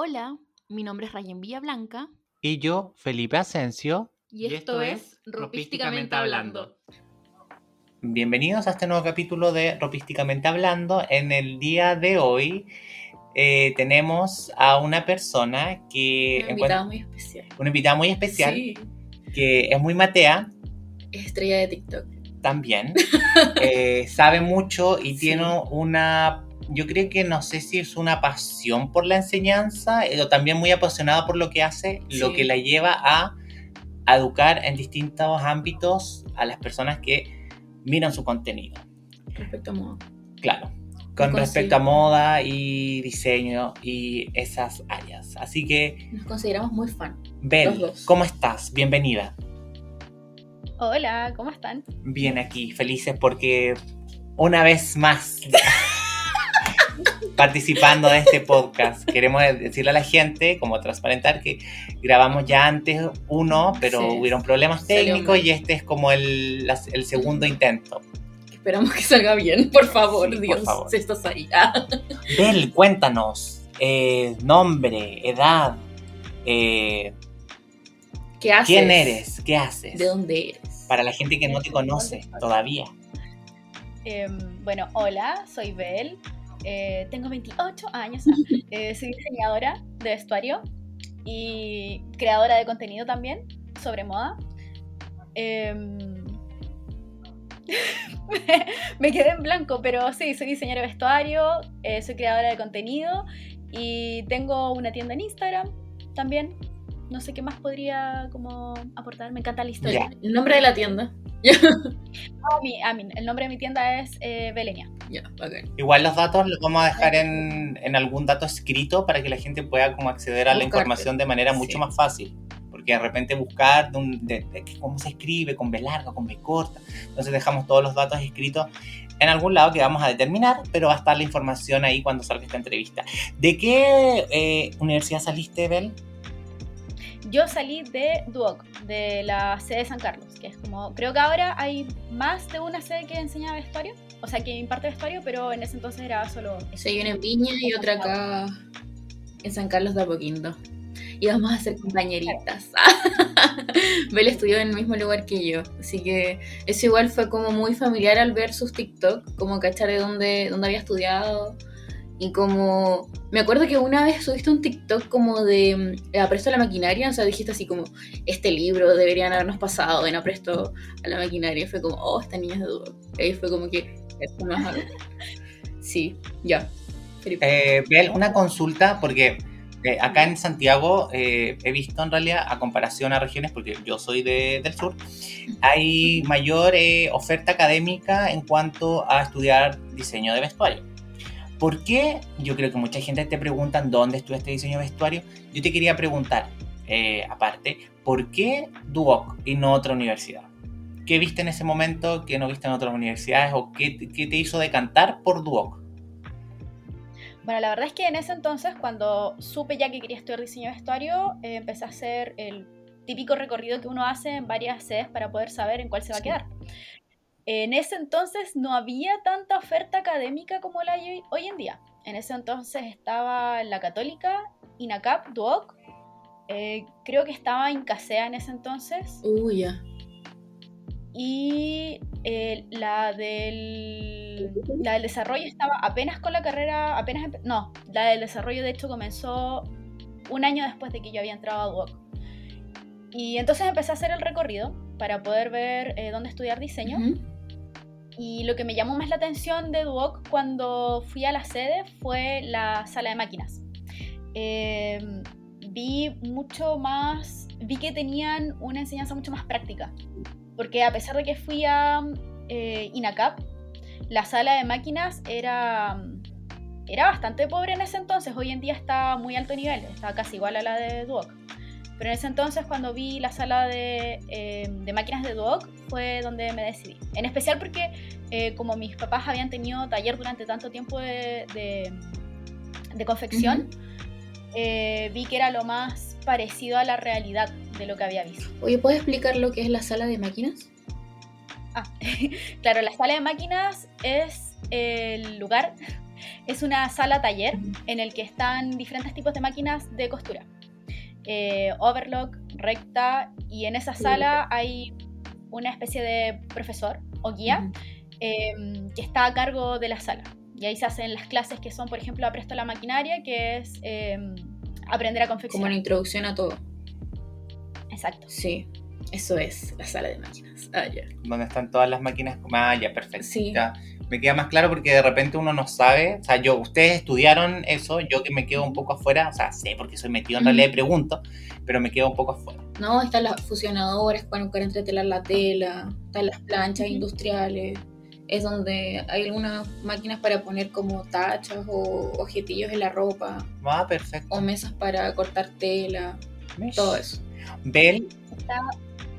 Hola, mi nombre es Rayen Villablanca. Y yo, Felipe Asensio. Y, esto, es Ropísticamente Hablando. Bienvenidos a este nuevo capítulo de Ropísticamente Hablando. En el día de hoy eh, tenemos a una persona que... Una invitada muy especial. Una invitada muy especial. Sí, Que es muy matea es estrella de TikTok. también. eh, sabe mucho y Sí. tiene una... Yo creo que no sé si es una pasión por la enseñanza, eh, o también muy apasionada por lo que hace, lo que la lleva a, educar en distintos ámbitos a las personas que miran su contenido. Respecto a moda. Claro, con respecto a moda y diseño y esas áreas. Así que, Nos consideramos muy fan. Bel. ¿cómo estás? Bienvenida. Hola, ¿cómo están? Bien aquí, felices porque una vez más participando de este podcast. Queremos decirle a la gente, como transparentar, que grabamos ya antes uno, pero Sí. hubieron problemas técnicos y este es como el, el segundo intento. Esperamos que salga bien, por favor, Sí, por Dios. favor. Si estás ahí. Ah. Bel, cuéntanos, eh, nombre, edad, eh, ¿Qué haces? quién eres, qué haces, ¿De dónde eres? para la gente que no te conoce todavía. Em, bueno, hola, soy Bel, eh, tengo 28 años, eh, soy diseñadora de vestuario y creadora de contenido también sobre moda. Em, me quedé en blanco, pero sí, soy diseñadora de vestuario, eh, soy creadora de contenido y tengo una tienda en Instagram también. No sé qué más podría como aportar, me encanta la historia. Ya. El nombre de la tienda. Ah, mi- ah, mi- el nombre de mi tienda es eh, Belenia. Ya, ok. Igual los datos los vamos a dejar en, en algún dato escrito para que la gente pueda como acceder a la Buscarte. información de manera Sí. mucho más fácil. Porque de repente buscar de un- de- de cómo se escribe, con B larga, con B corta. Entonces dejamos todos los datos escritos en algún lado que vamos a determinar, pero va a estar la información ahí cuando salga esta entrevista. ¿De qué eh, universidad saliste, Bel? Yo salí de Duoc, de la sede de San Carlos, que es como, creo que ahora hay más de una sede que enseña vestuario, o sea, que imparte vestuario, pero en ese entonces era solo... Hay una en Viña y otra acá en San Carlos de Apoquindo. Y vamos a ser compañeritas. Bel estudió en el mismo lugar que yo. Así que eso igual fue como muy familiar al ver sus TikTok, como cachar de dónde, dónde había estudiado. Y como. Me acuerdo que una vez subiste un TikTok como de mm, apresto a la maquinaria. O sea, dijiste así como: Este libro deberían habernos pasado en apresto a la maquinaria. Y fue como: Oh, esta niña es de Duoc. Y ahí fue como que. esto no es algo. Sí, ya. Eh, Bel, una consulta, porque eh, acá en Santiago eh, he visto en realidad, a comparación a regiones, porque yo soy de- del sur, hay mayor eh, oferta académica en cuanto a estudiar diseño de vestuario. ¿Por qué? Yo creo que mucha gente te preguntan dónde estudiaste diseño de vestuario. Yo te quería preguntar, eh, aparte, ¿por qué Duoc y no otra universidad? ¿Qué viste en ese momento que no viste en otras universidades o qué, te- qué te hizo decantar por Duoc? Bueno, la verdad es que en ese entonces, cuando supe ya que quería estudiar diseño de vestuario, eh, empecé a hacer el típico recorrido que uno hace en varias sedes para poder saber en cuál se va a Sí. quedar. En ese entonces no había tanta oferta académica como la hay hoy, en día. En ese entonces estaba la Católica, INACAP, DUOC, eh, creo que estaba Incasea en ese entonces, Uy, ya. y eh, la, del, la del desarrollo estaba apenas con la carrera, apenas, no, la del desarrollo de hecho comenzó un año después de que yo había entrado a DUOC. Y entonces empecé a hacer el recorrido para poder ver eh, dónde estudiar diseño. Y lo que me llamó más la atención de Duoc cuando fui a la sede fue la sala de máquinas. Eh, vi mucho más, vi que tenían una enseñanza mucho más práctica. Porque a pesar de que fui a eh, INACAP, la sala de máquinas era, era bastante pobre en ese entonces. Hoy en día está muy alto nivel, está casi igual a la de Duoc. Pero en ese entonces, cuando vi la sala de, eh, de máquinas de Duoc, fue donde me decidí. En especial porque, eh, como mis papás habían tenido taller durante tanto tiempo de, de- de confección, eh, vi que era lo más parecido a la realidad de lo que había visto. Oye, ¿puedes explicar lo que es la sala de máquinas? Ah, claro, la sala de máquinas es el lugar Es una sala taller en el que están diferentes tipos de máquinas de costura. Eh, overlock, recta, y en esa sala hay una especie de profesor o guía em, que está a cargo de la sala. Y ahí se hacen las clases que son, por ejemplo, apresto la maquinaria, que es em, aprender a confeccionar. Como una introducción a todo. Exacto. Sí, eso es la sala de máquinas. Ah, ya. Donde están todas las máquinas. Ah, ya, perfecto. Sí. Ya, me queda más claro porque de repente uno no sabe. O sea, yo, ustedes estudiaron eso, yo que me quedo un poco afuera. O sea, sé porque soy metido en realidad y pregunto, pero me quedo un poco afuera. No, están las fusionadoras para buscar entretelar la tela, están las planchas industriales, es donde hay algunas máquinas para poner como tachas o objetillos en la ropa, Ah, perfecto. o mesas para cortar tela, todo eso. Bel,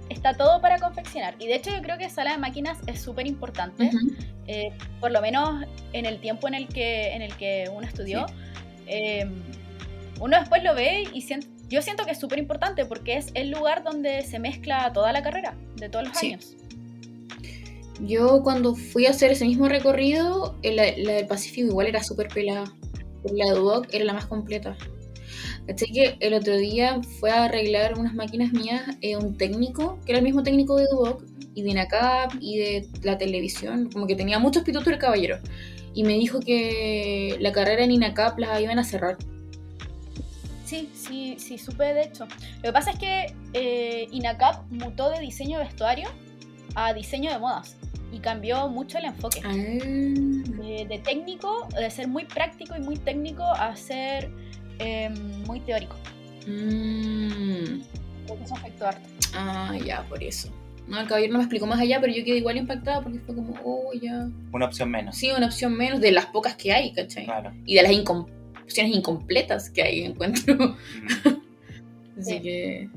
Está, todo para confeccionar. Y de hecho yo creo que sala de máquinas es súper importante. Ujú. eh, por lo menos en el tiempo en el que, en el que uno estudió, eh, uno después lo ve y siente, yo siento que es súper importante porque es el lugar donde se mezcla toda la carrera de todos los Sí. años. Yo cuando fui a hacer ese mismo recorrido, eh, la, la del Pacífico igual era súper pelada. La de Duoc era la más completa. Así que el otro día fue a arreglar unas máquinas mías eh, un técnico, que era el mismo técnico de Duoc, y de INACAP, y de la televisión, como que tenía muchos pitutos el caballero. Y me dijo que la carrera en INACAP la iban a cerrar. Sí, sí, sí, supe de hecho. Lo que pasa es que eh, INACAP mutó de diseño de vestuario a diseño de modas y cambió mucho el enfoque. Ah, Eh, de técnico, de ser muy práctico y muy técnico, a ser eh, muy teórico. mm. Creo que eso afectó harto. Ah, ya, por eso. No, el caballero no me explicó más allá, pero yo quedé igual impactada porque fue como, oh, ya. una opción menos. Sí, una opción menos de las pocas que hay, ¿cachai? Claro. Y de las incom- opciones incompletas que hay, encuentro. Mm. Así Sí. que,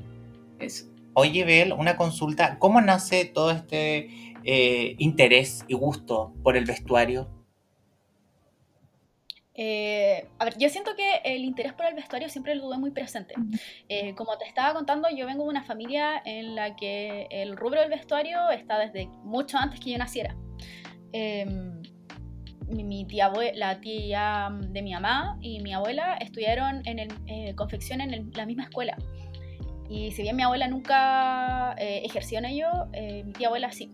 eso. Oye, Bel, una consulta. ¿Cómo nace todo este eh, interés y gusto por el vestuario? Eh, a ver, yo siento que el interés por el vestuario siempre lo tuve muy presente. Eh, como te estaba contando, yo vengo de una familia en la que el rubro del vestuario está desde mucho antes que yo naciera. Eh, mi, mi tía, la tía de mi mamá y mi abuela estudiaron en el, eh, confección en el- la misma escuela. Y si bien mi abuela nunca eh, ejerció en ello, eh, mi tía abuela sí.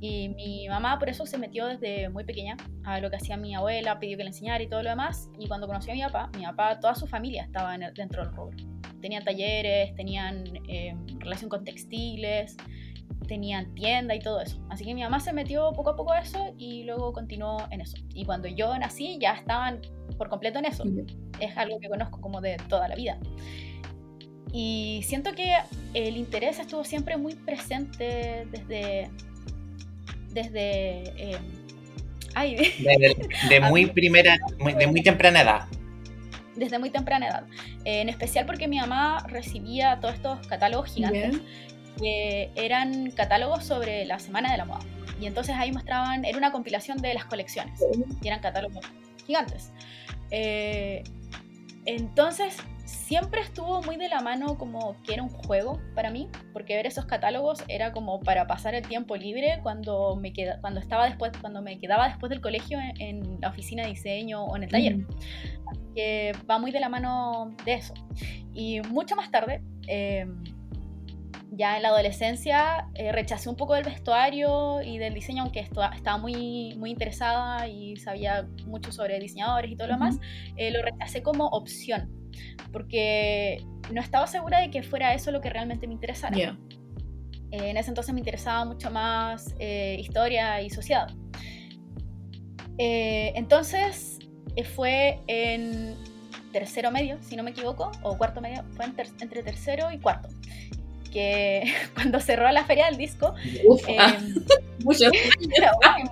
Y mi mamá por eso se metió desde muy pequeña a lo que hacía mi abuela, pidió que le enseñara y todo lo demás. Y cuando conoció a mi papá, mi papá, toda su familia estaba en el- dentro del rubro. Tenían talleres, tenían eh, relación con textiles, tenían tienda y todo eso. Así que mi mamá se metió poco a poco a eso y luego continuó en eso. Y cuando yo nací ya estaban por completo en eso. Es algo que conozco como de toda la vida. Y siento que el interés estuvo siempre muy presente desde... Desde... eh, ay, De, de muy primera, muy- de muy temprana edad. desde muy temprana edad. Eh, en especial porque mi mamá recibía todos estos catálogos gigantes que eran catálogos sobre la semana de la moda. Y entonces ahí mostraban, era una compilación de las colecciones y eran catálogos gigantes. Eh, entonces siempre estuvo muy de la mano como que era un juego para mí, porque ver esos catálogos era como para pasar el tiempo libre cuando me queda, cuando estaba después, cuando me quedaba después del colegio en, en la oficina de diseño o en el taller que va muy de la mano de eso. Y mucho más tarde, eh, ya en la adolescencia, eh, rechacé un poco del vestuario y del diseño, aunque estaba muy, muy interesada y sabía mucho sobre diseñadores y todo lo demás, eh, lo rechacé como opción, porque no estaba segura de que fuera eso lo que realmente me interesara. Ya. Eh, en ese entonces me interesaba mucho más eh, historia y sociedad. Eh, entonces eh, fue en tercero medio, si no me equivoco, o cuarto medio, fue ter- entre tercero y cuarto, que cuando cerró la feria del disco, Uf, eh, ah, muchos años,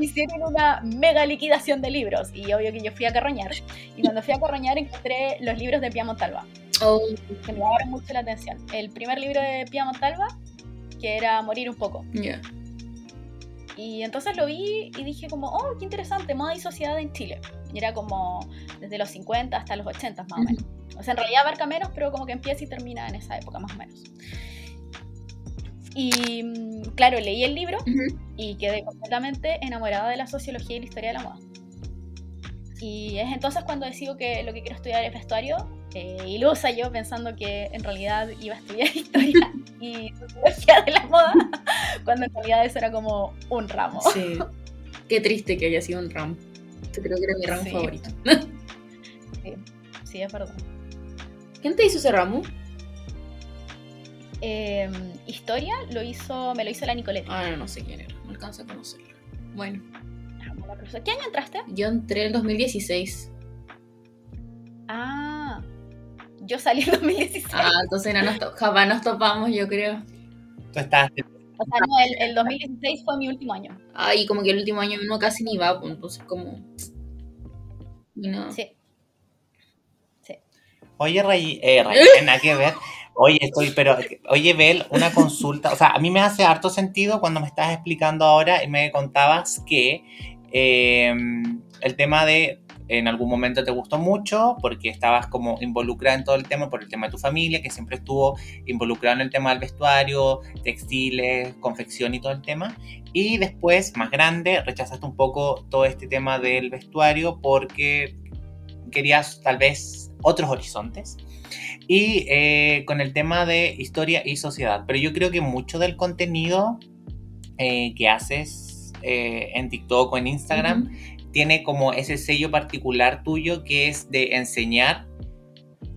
hicieron una mega liquidación de libros y obvio que yo fui a carroñar y cuando fui a carroñar encontré los libros de Pia Montalva Oh, que me llamaron mucho la atención. El primer libro de Pia Montalva, que era Morir un poco. ya. Y entonces lo vi y dije como, oh, qué interesante, moda y sociedad en Chile. Y era como desde los 50 hasta los 80 más o menos. O sea, en realidad abarca menos, pero como que empieza y termina en esa época más o menos. Y mm, claro, leí el libro Ujú. y quedé completamente enamorada de la sociología y la historia de la moda. Y es entonces cuando decido que lo que quiero estudiar es vestuario. Eh, ilusa yo pensando que en realidad iba a estudiar historia y sociología de la moda, cuando en realidad eso era como un ramo. Sí. Qué triste que haya sido un ramo. Yo creo que era mi ramo Sí. favorito. Sí, sí, es verdad. ¿Quién te hizo ese ramo? Eh, historia lo hizo, me lo hizo la Nicoleta. Ah, no, no sé quién era. No alcanzo a conocerla. Bueno. ¿Qué año entraste? yo entré en 2016. Ah, yo salí en 2016. Ah, entonces no nos to- jamás nos topamos, yo creo. Tú estás O sea, no, el, el 2016 fue mi último año. Ah, y como que el último año uno casi ni va, pues, entonces como... no. Sí. Oye, Ray, eh, Ray, nada que ver. Oye, estoy, pero, oye, Bel, una consulta. O sea, a mí me hace harto sentido cuando me estás explicando ahora y me contabas que eh, el tema de en algún momento te gustó mucho porque estabas como involucrada en todo el tema por el tema de tu familia, que siempre estuvo involucrado en el tema del vestuario, textiles, confección y todo el tema. Y después, más grande, rechazaste un poco todo este tema del vestuario porque querías tal vez otros horizontes. Y eh, con el tema de historia y sociedad. Pero yo creo que mucho del contenido eh, que haces eh, en TikTok o en Instagram tiene como ese sello particular tuyo que es de enseñar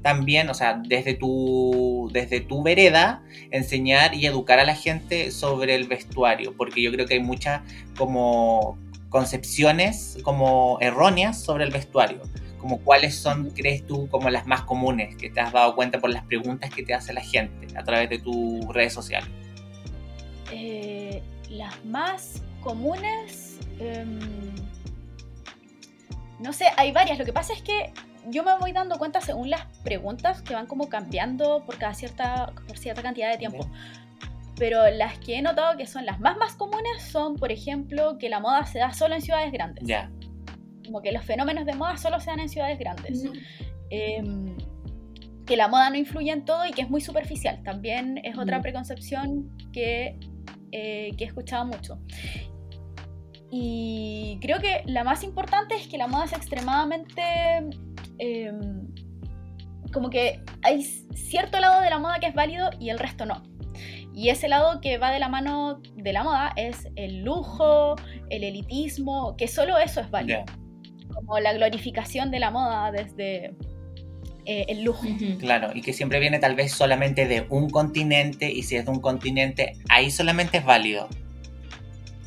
también, o sea, desde tu, desde tu vereda, enseñar y educar a la gente sobre el vestuario, porque yo creo que hay muchas como concepciones como erróneas sobre el vestuario, como cuáles son, crees tú, como las más comunes que te has dado cuenta por las preguntas que te hace la gente a través de tus redes sociales. Eh, las más comunes. em, no sé, hay varias. Lo que pasa es que yo me voy dando cuenta según las preguntas que van como cambiando por cada cierta, por cierta cantidad de tiempo. Pero las que he notado que son las más más comunes son, por ejemplo, que la moda se da solo en ciudades grandes. Ya, Como que los fenómenos de moda solo se dan en ciudades grandes. No. Em, que la moda no influye en todo y que es muy superficial. También es otra preconcepción que, eh, que he escuchado mucho. Y creo que la más importante es que la moda es extremadamente... em, como que hay cierto lado de la moda que es válido y el resto no. Y ese lado que va de la mano de la moda es el lujo, el elitismo, que solo eso es válido como la glorificación de la moda desde eh, el lujo. Claro, y que siempre viene tal vez solamente de un continente y si es de un continente, ahí solamente es válido.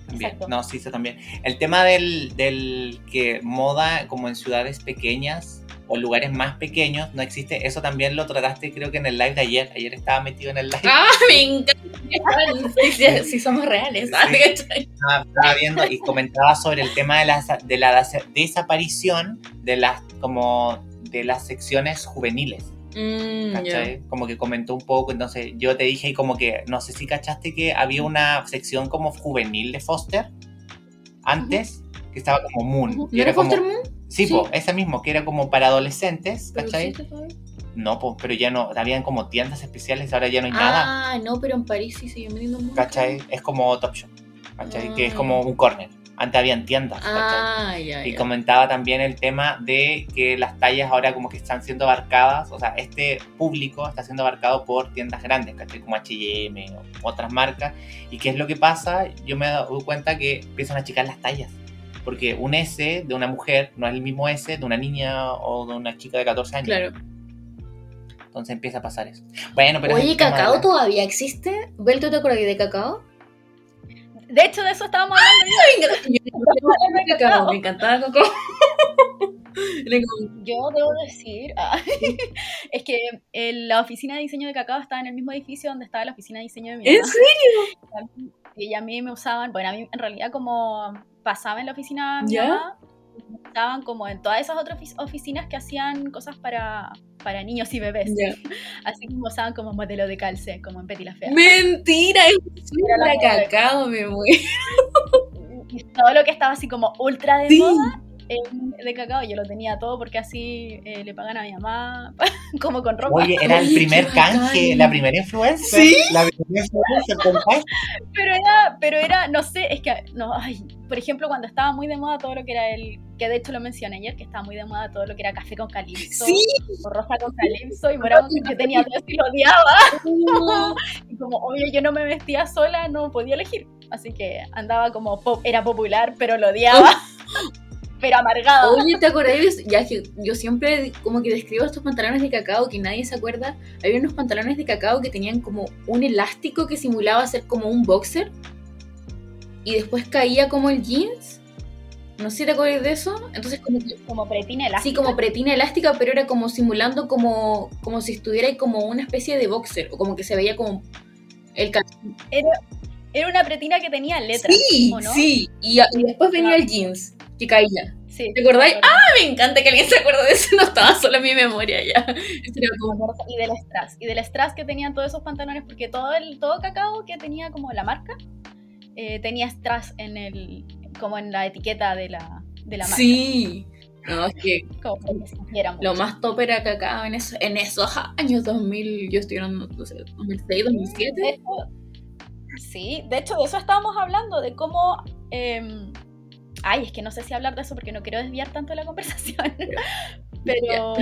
También, Exacto. no, sí, eso también. El tema del, del que moda como en ciudades pequeñas o lugares más pequeños no existe, eso también lo trataste creo que en el live de ayer. Ayer estaba metido en el live. ¡Ah, me encanta! Sí, sí, sí somos reales. estaba, viendo y comentaba sobre el tema de la, de la des- desaparición de las como de las secciones juveniles. Mm. ¿cachai? Como que comentó un poco, entonces yo te dije y como que, no sé si cachaste que había una sección como juvenil de Foster antes, que estaba como Moon. ¿No y era como- Foster Moon? Sí, Sí. po, ese mismo, que era como para adolescentes, ¿cachai? No, po, pero ya no, habían como tiendas especiales, ahora ya no hay nada, Ah, no, pero en París sí siguen vendiendo mucho. ¿cachai? Es como Top Shop, ¿cachai? Que es Ah. como un corner. Antes habían tiendas, ¿cachai? Ah, ya, Y comentaba también el tema de que las tallas ahora como que están siendo abarcadas, o sea, este público está siendo abarcado por tiendas grandes, ¿cachai? Como H&M o otras marcas. ¿Y qué es lo que pasa? Yo me doy cuenta que empiezan a achicar las tallas. Porque un S de una mujer no es el mismo S de una niña o de una chica de 14 años. Claro. Entonces empieza a pasar eso. Bueno, pero... Oye, el ¿Cacao todavía existe? ¿Bel, tú te acuerdas de Cacao? De hecho, de eso estábamos hablando. Me encantaba, me encantaba Cacao. Yo debo decir ah, es que eh, la oficina de diseño de Cacao estaba en el mismo edificio donde estaba la oficina de diseño de mi ¿En mamá. serio? Y a mí me usaban, bueno, a mí en realidad como pasaba en la oficina de usaban como en todas esas otras ofi- oficinas que hacían cosas para, para niños y bebés. Así me usaban como modelo de calce, como en Betty la Fea. Mentira, es ultra cacao, me muero. Y todo lo que estaba así como ultra de Sí. moda eh, de cacao, yo lo tenía todo porque así eh, le pagan a mi mamá como con ropa. Oye, era el primer canje, la primera influencer. ¿Sí? La primera influencer con. Pero era, pero era, no sé, es que, no, ay, por ejemplo, cuando estaba muy de moda todo lo que era el, que de hecho lo mencioné ayer, que estaba muy de moda todo lo que era café con calipso, Sí. o rosa con calipso, y morado, yo tenía todo eso y lo odiaba. Y como, obvio, yo no me vestía sola, no podía elegir. Así que andaba como, pop, era popular, pero lo odiaba. pero amargado. Oye, ¿te acordás? Ya que yo siempre como que describo estos pantalones de cacao que nadie se acuerda. Había unos pantalones de cacao que tenían como un elástico que simulaba ser como un boxer. Y después caía como el jeans. No sé si te acuerdas de eso. Entonces como que... Como pretina elástica. Sí, como pretina elástica, pero era como simulando como, como si estuviera ahí como una especie de boxer. O como que se veía como el calzón. Era, era una pretina que tenía letras. Sí, ¿o no? sí. Y, y después venía el jeans caía. Sí, ¿Te acordáis? ¡Ah! Me encanta que alguien se acuerde de eso. No estaba solo en mi memoria ya. Como- Y del strass. Y del strass que tenían todos esos pantalones, porque todo el todo cacao que tenía como la marca, eh, tenía strass en el, como en la etiqueta de la, de la marca. Sí. No, es que lo más top era cacao en, eso, en esos años 2000. Yo estoy hablando, no sé, 2006, De 2007. hecho, sí, de hecho de eso estábamos hablando, de cómo... em, ay, es que no sé si hablar de eso porque no quiero desviar tanto la conversación. Pero...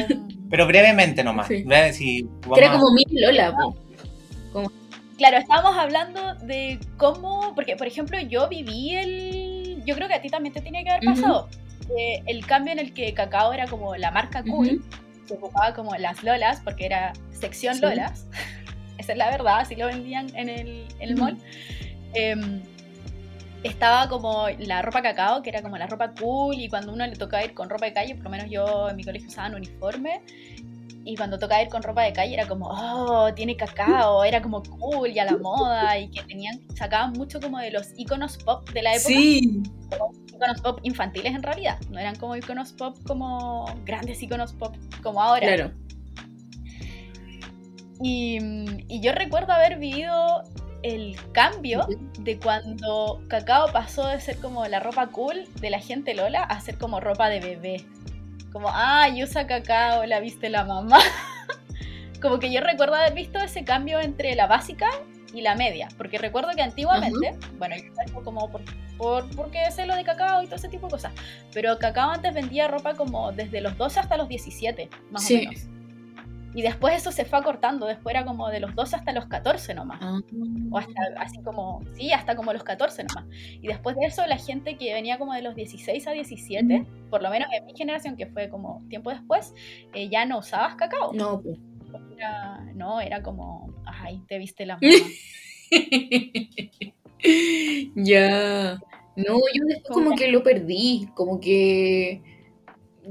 Pero brevemente nomás. Sí. Breve, si era a- como mi Lola. po. Claro, estábamos hablando de cómo, porque por ejemplo yo viví el, yo creo que a ti también te tiene que haber pasado, eh, el cambio en el que Cacao era como la marca cool, se ocupaba como las Lolas, porque era sección Sí. Lolas, esa es la verdad, así lo vendían en el, en el mall. Em, estaba como la ropa cacao, que era como la ropa cool, y cuando uno le tocaba ir con ropa de calle, por lo menos yo en mi colegio usaban uniforme, y cuando tocaba ir con ropa de calle era como, oh, tiene cacao, era como cool y a la moda, y que tenían, sacaban mucho como de los iconos pop de la época, Sí. iconos pop infantiles en realidad, no eran como iconos pop como grandes iconos pop como ahora. Claro. Y, y yo recuerdo haber vivido el cambio de cuando Cacao pasó de ser como la ropa cool de la gente Lola a ser como ropa de bebé. Como, ay, usa Cacao, la viste la mamá. como que yo recuerdo haber visto ese cambio entre la básica y la media. Porque recuerdo que antiguamente, bueno, yo salgo como por, por, porque sé lo de Cacao y todo ese tipo de cosas. Pero Cacao antes vendía ropa como desde los 12 hasta los 17, más Sí. o menos. Y después eso se fue acortando, después era como de los 12 hasta los 14 nomás. Ah. O hasta así como, sí, hasta como los 14 nomás. Y después de eso, la gente que venía como de los 16 a 17, por lo menos en mi generación, que fue como tiempo después, eh, ya no usabas cacao. No, pues. Era, no, era como, ay, te viste la mamá. ya. No, yo después como que lo perdí, como que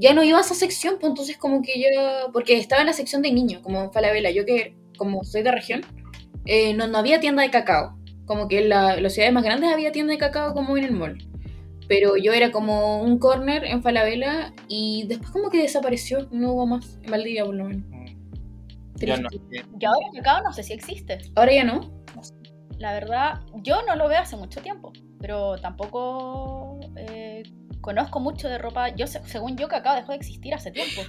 ya no iba a esa sección, pues entonces como que ya, porque estaba en la sección de niños, como en Falabella, yo que como soy de región, eh, no, no había tienda de cacao, como que en la- las ciudades más grandes había tienda de cacao como en el mall, pero yo era como un corner en Falabella y después como que desapareció, no hubo más, en Valdivia por lo menos. Yo no. Y ahora cacao no sé si existe. Ahora ya no. La verdad, yo no lo veo hace mucho tiempo, pero tampoco eh, conozco mucho de ropa. Yo, se- según yo, cacao dejó de existir hace tiempo.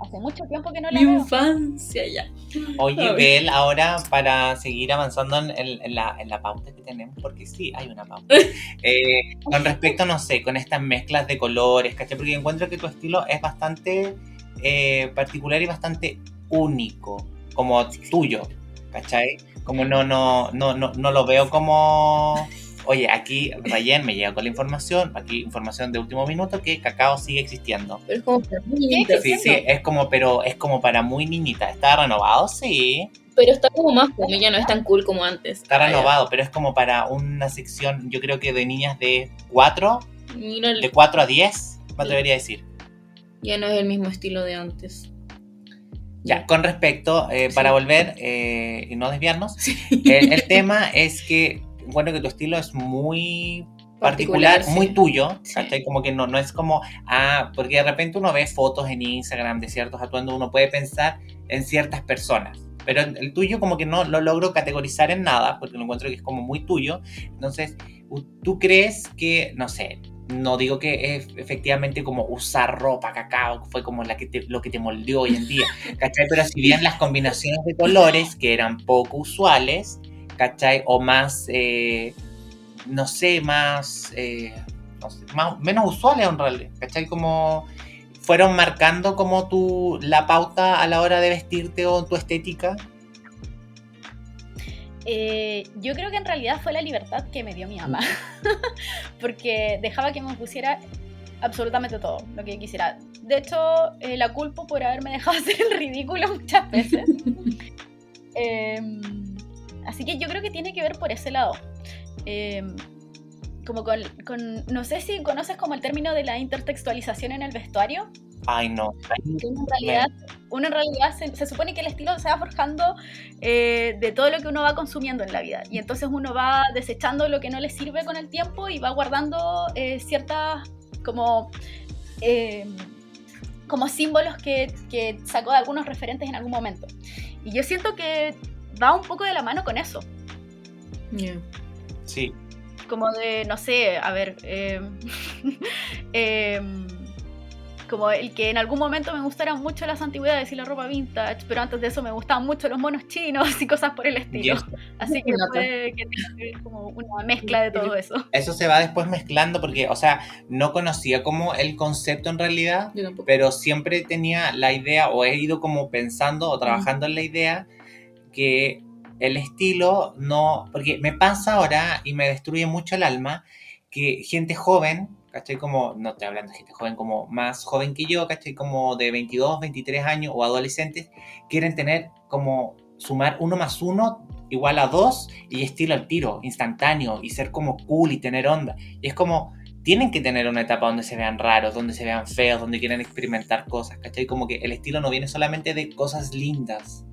Hace mucho tiempo que no la Mi veo. infancia ya. Oye. Bel, ahora para seguir avanzando en, en- en la, en la pauta que tenemos, porque sí, hay una pauta. Eh, con respecto, no sé, con estas mezclas de colores, ¿cachai? Porque encuentro que tu estilo es bastante eh, particular y bastante único, como tuyo, ¿cachai? Como no, no, no, no, no lo veo como... Oye, aquí Rayen me llega con la información, aquí información de último minuto, que Cacao sigue existiendo. Pero es como para niñitas. Sí, sí, es como, pero es como para muy niñita. ¿Está renovado? Sí. Pero está como más fome, ya no es tan cool como antes. Está renovado, pero es como para una sección, yo creo que de niñas de 4, Mira, el- de 4 a 10, me atrevería a decir. ya no es el mismo estilo de antes. Ya, con respecto, eh, Sí. para volver eh, y no desviarnos, Sí. el, el tema es que, bueno, que tu estilo es muy particular, Particular, muy sí. tuyo, Sí. ¿cachai? Como que no, no es como, ah, porque de repente uno ve fotos en Instagram de ciertos atuendos, uno puede pensar en ciertas personas, pero el tuyo como que no lo logro categorizar en nada, porque lo encuentro que es como muy tuyo, entonces, ¿tú crees que, no sé, no digo que es efectivamente como usar ropa cacao, fue como la que te- lo que te moldeó hoy en día, ¿cachai? Pero si bien las combinaciones de colores que eran poco usuales, ¿cachai? O más, eh, no sé, más, eh, no sé, más, menos usuales en realidad, ¿cachai? Como fueron marcando como tu, la pauta a la hora de vestirte o tu estética. Eh, yo creo que en realidad fue la libertad que me dio mi mamá, porque dejaba que me pusiera absolutamente todo lo que quisiera. De hecho, eh, la culpo por haberme dejado hacer el ridículo muchas veces. Em, así que yo creo que tiene que ver por ese lado. Em, como con, no sé si conoces como el término de la intertextualización en el vestuario. Ay, no. Uno en realidad, uno en realidad se, supone que el estilo se va forjando eh, de todo lo que uno va consumiendo en la vida. Y entonces uno va desechando lo que no le sirve con el tiempo y va guardando eh, ciertas como, em, como símbolos que, que sacó de algunos referentes en algún momento. Y yo siento que va un poco de la mano con eso. Sí, como de, no sé, a ver, eh, em, como el que en algún momento me gustaran mucho las antigüedades y la ropa vintage, pero antes de eso me gustaban mucho los monos chinos y cosas por el estilo. Así que puede que tenga como una mezcla de todo eso. Eso se va después mezclando porque, o sea, no conocía como el concepto en realidad, pero siempre tenía la idea o he ido como pensando o trabajando en la idea que el estilo no, porque me pasa ahora y me destruye mucho el alma que gente joven, ¿cachai? Como, no estoy hablando de gente joven, como más joven que yo, ¿cachai? Como de 22, 23 años o adolescentes, quieren tener como sumar uno más uno igual a dos y estilo al tiro, instantáneo y ser como cool y tener onda. Y es como, tienen que tener una etapa donde se vean raros, donde se vean feos, donde quieren experimentar cosas, ¿cachai? Como que el estilo no viene solamente de cosas lindas,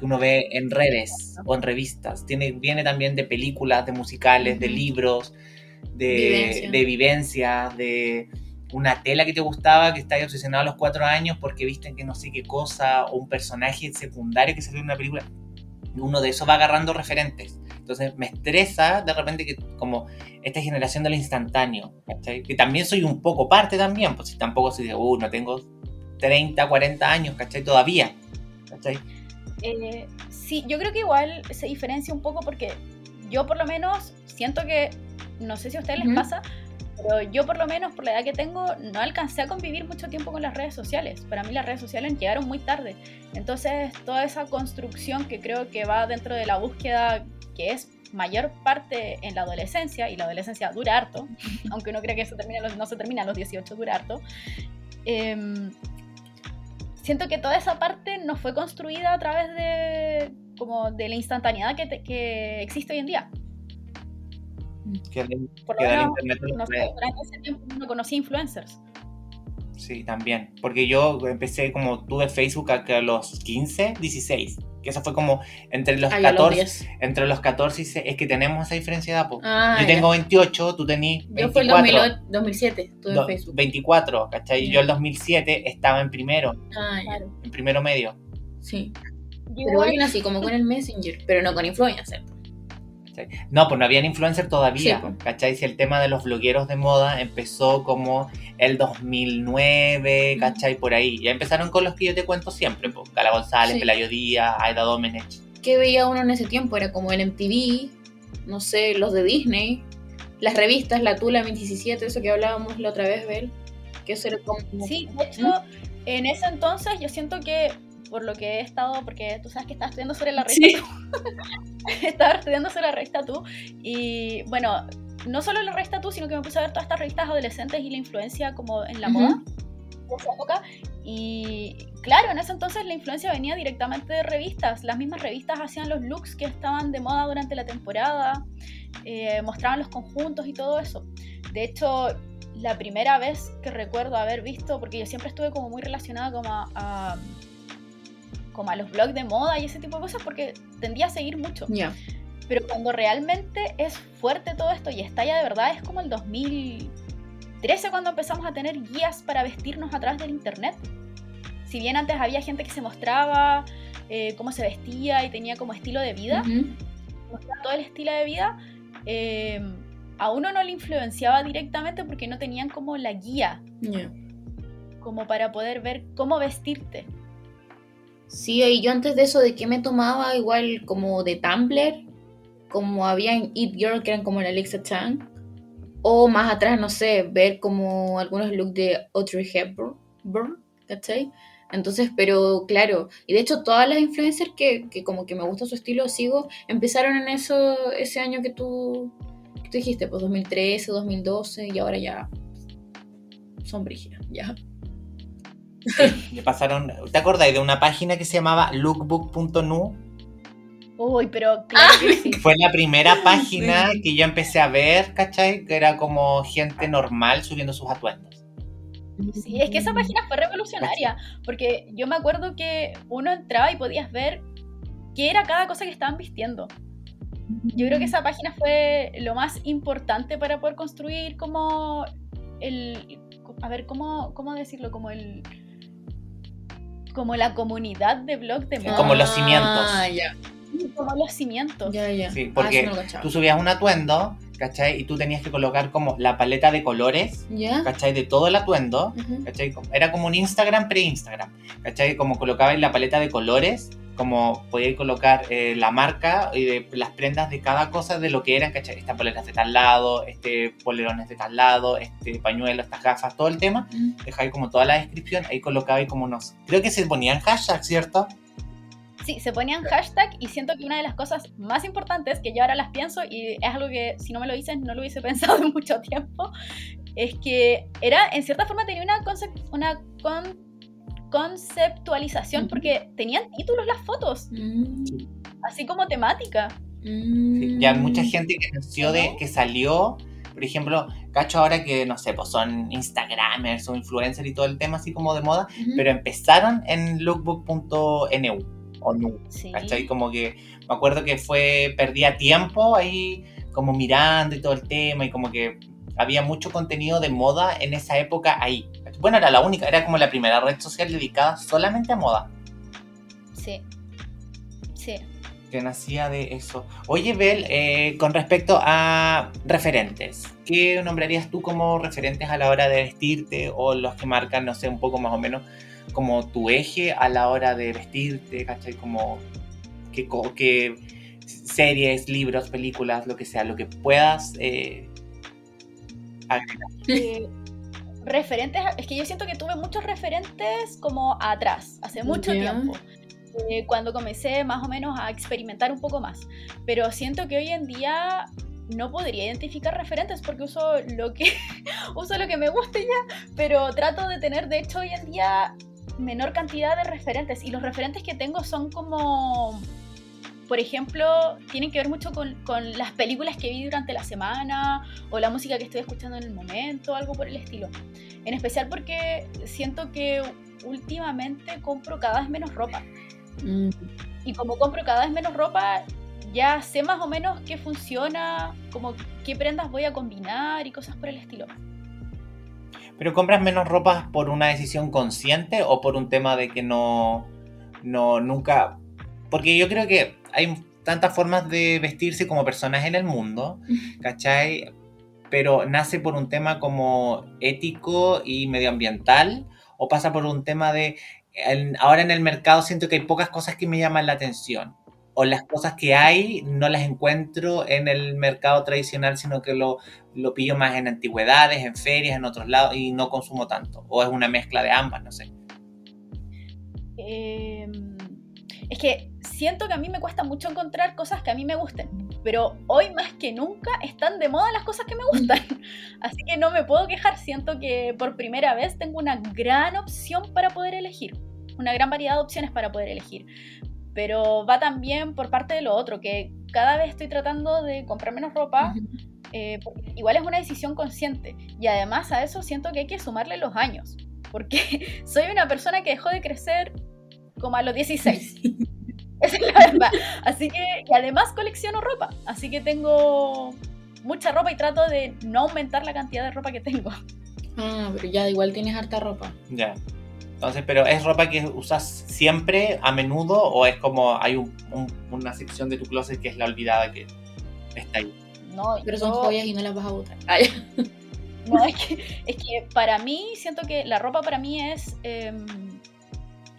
que uno ve en redes o en revistas. Tiene, viene también de películas, de musicales, de libros, de, de vivencias, de una tela que te gustaba, que estabas obsesionado a los cuatro años porque viste que no sé qué cosa, o un personaje secundario que salió en una película. Uno de esos va agarrando referentes. Entonces me estresa de repente que como esta generación del instantáneo, Que también soy un poco parte también, pues si tampoco soy de, uh, no tengo 30, 40 años, ¿cachai? Todavía, ¿cachai? Eh, sí, yo creo que igual se diferencia un poco porque yo por lo menos siento que, no sé si a ustedes les pasa, pero yo por lo menos por la edad que tengo no alcancé a convivir mucho tiempo con las redes sociales. Para mí las redes sociales llegaron muy tarde. Entonces toda esa construcción que creo que va dentro de la búsqueda que es mayor parte en la adolescencia, y la adolescencia dura harto, aunque uno cree que eso termina, no se termina a los 18, dura harto, eh, siento que toda esa parte no fue construida a través de como de la instantaneidad que, que existe hoy en día. Que, Por lo menos, no, durante ese tiempo no conocía influencers. Sí, también. Porque yo empecé como tuve Facebook a los 15, 16 que eso fue como entre los 14 entre los 14 y es que tenemos esa diferencia de edad ah, yo tengo 28 tú tenías 24 yo fui el 2007 tuve Facebook. 24 ¿cachai? yo el 2007 estaba en primero ah, en primero medio. Sí. Pero alguien así como con el Messenger pero no con influencer no, pues no habían influencer todavía, ¿cachai? Si el tema de los blogueros de moda empezó como el 2009, ¿cachai? Por ahí. Ya empezaron con los que yo te cuento siempre, pues. Gala González, Pelayo Díaz, Aida Domenech. ¿Qué veía uno en ese tiempo? Era como el MTV, no sé, los de Disney, las revistas, la Tula 2017, eso que hablábamos la otra vez, Bel. Que eso era como... Sí, de hecho, ¿Mm? en ese entonces yo siento que por lo que he estado, porque tú sabes que estás estudiando sobre la revista sí. estaba estudiando sobre la revista tú. Y bueno, no solo la revista tú, sino que me puse a ver todas estas revistas adolescentes y la influencia como en la moda de esa época. Y claro, en ese entonces la influencia venía directamente de revistas, las mismas revistas hacían los looks que estaban de moda durante la temporada, eh, mostraban los conjuntos y todo eso. De hecho, la primera vez que recuerdo haber visto, porque yo siempre estuve como muy relacionada como a como a los blogs de moda y ese tipo de cosas porque tendía a seguir mucho. Pero cuando realmente es fuerte todo esto y estalla de verdad es como el 2013 cuando empezamos a tener guías para vestirnos a través del internet. Si bien antes había gente que se mostraba eh, cómo se vestía y tenía como estilo de vida, todo el estilo de vida, em, a uno no le influenciaba directamente porque no tenían como la guía. Como para poder ver cómo vestirte. Sí, y yo antes de eso, de que me tomaba igual como de Tumblr, como había en Eat Girl, que eran como la Alexa Chang, O más atrás, no sé, ver como algunos looks de Audrey Hepburn, ¿cachai? Entonces, pero claro, y de hecho todas las influencers que, que como que me gusta su estilo, sigo, empezaron en eso ese año que tú, que tú dijiste, pues 2013, 2012, y ahora ya son brígidas, ya. Sí, le pasaron, ¿te acordáis de una página que se llamaba lookbook.nu? Uy, pero claro que sí. Fue la primera página que yo empecé a ver, ¿cachai? Que era como gente normal subiendo sus atuendos. Sí, es que esa página fue revolucionaria, porque yo me acuerdo que uno entraba y podías ver qué era cada cosa que estaban vistiendo. Yo creo que esa página fue lo más importante para poder construir como el... A ver, ¿cómo, cómo decirlo? Como el... Como la comunidad de blog de moda. como los cimientos. Ah, ya. Como los cimientos. Ya, ya. Sí, Ah, porque no cachaba. tú subías un atuendo, ¿cachai? Y tú tenías que colocar como la paleta de colores, ¿Ya? ¿cachai? De todo el atuendo, Ujú. ¿cachai? Era como un Instagram pre-Instagram, ¿cachai? Como colocabais la paleta de colores, como podíais colocar eh, la marca y de las prendas de cada cosa de lo que eran, ¿cachai? Esta polera es de tal lado, este polerón es de tal lado, este pañuelo, estas gafas, todo el tema. Mm. Dejáis como toda la descripción, ahí colocabais como unos... Creo que se ponían hashtags, ¿cierto? Sí, se ponían hashtag y siento que una de las cosas más importantes que yo ahora las pienso y es algo que si no me lo dicen no lo hubiese pensado en mucho tiempo, es que era, en cierta forma tenía una, una con- conceptualización porque tenían títulos las fotos, Mm. así como temática. Mm. Sí, ya mucha gente que nació de, que salió, por ejemplo, cacho ahora que, no sé, pues son Instagramers o influencers y todo el tema así como de moda, pero empezaron en lookbook.nu o nu, Sí. ¿cachai? Como que me acuerdo que fue, perdía tiempo ahí como mirando y todo el tema y como que había mucho contenido de moda en esa época ahí. Bueno, era la única, era como la primera red social dedicada solamente a moda. Sí. Sí. que nacía de eso. Oye, Bel, eh, con respecto a referentes, ¿qué nombrarías tú como referentes a la hora de vestirte o los que marcan, no sé, un poco más o menos como tu eje a la hora de vestirte, ¿cachai? Como qué, co- qué series, libros, películas, lo que sea, lo que puedas eh, agregar. Referentes, es que yo siento que tuve muchos referentes como atrás, hace mucho tiempo, eh, cuando comencé más o menos a experimentar un poco más. Pero siento que hoy en día no podría identificar referentes porque uso lo que uso lo que me guste ya, pero trato de tener de hecho hoy en día menor cantidad de referentes y los referentes que tengo son como por ejemplo, tienen que ver mucho con, con las películas que vi durante la semana o la música que estoy escuchando en el momento, algo por el estilo. En especial porque siento que últimamente compro cada vez menos ropa. Mm. Y como compro cada vez menos ropa, ya sé más o menos qué funciona, como qué prendas voy a combinar y cosas por el estilo. ¿Pero compras menos ropa por una decisión consciente o por un tema de que no, no, nunca... Porque yo creo que hay tantas formas de vestirse como personas en el mundo, ¿cachai? Pero nace por un tema como ético y medioambiental o pasa por un tema de... en- ahora en el mercado siento que hay pocas cosas que me llaman la atención. O las cosas que hay no las encuentro en el mercado tradicional, sino que lo, lo pillo más en antigüedades, en ferias, en otros lados y no consumo tanto. O es una mezcla de ambas, no sé. Eh, es que siento que a mí me cuesta mucho encontrar cosas que a mí me gusten, pero hoy más que nunca están de moda las cosas que me gustan. Así que no me puedo quejar, siento que por primera vez tengo una gran opción para poder elegir, una gran variedad de opciones para poder elegir. Pero va también por parte de lo otro, que cada vez estoy tratando de comprar menos ropa, eh, igual es una decisión consciente. Y además a eso siento que hay que sumarle los años, porque soy una persona que dejó de crecer como a los 16. Esa es la verdad. Así que, y además colecciono ropa. Así que tengo mucha ropa y trato de no aumentar la cantidad de ropa que tengo. Ah, pero ya igual tienes harta ropa. Ya. Entonces, pero ¿es ropa que usas siempre, a menudo, o es como hay un- un- una sección de tu closet que es la olvidada que está ahí? No, Pero son yo- joyas y no las vas a botar. No, es que, es que para mí, siento que la ropa para mí es em,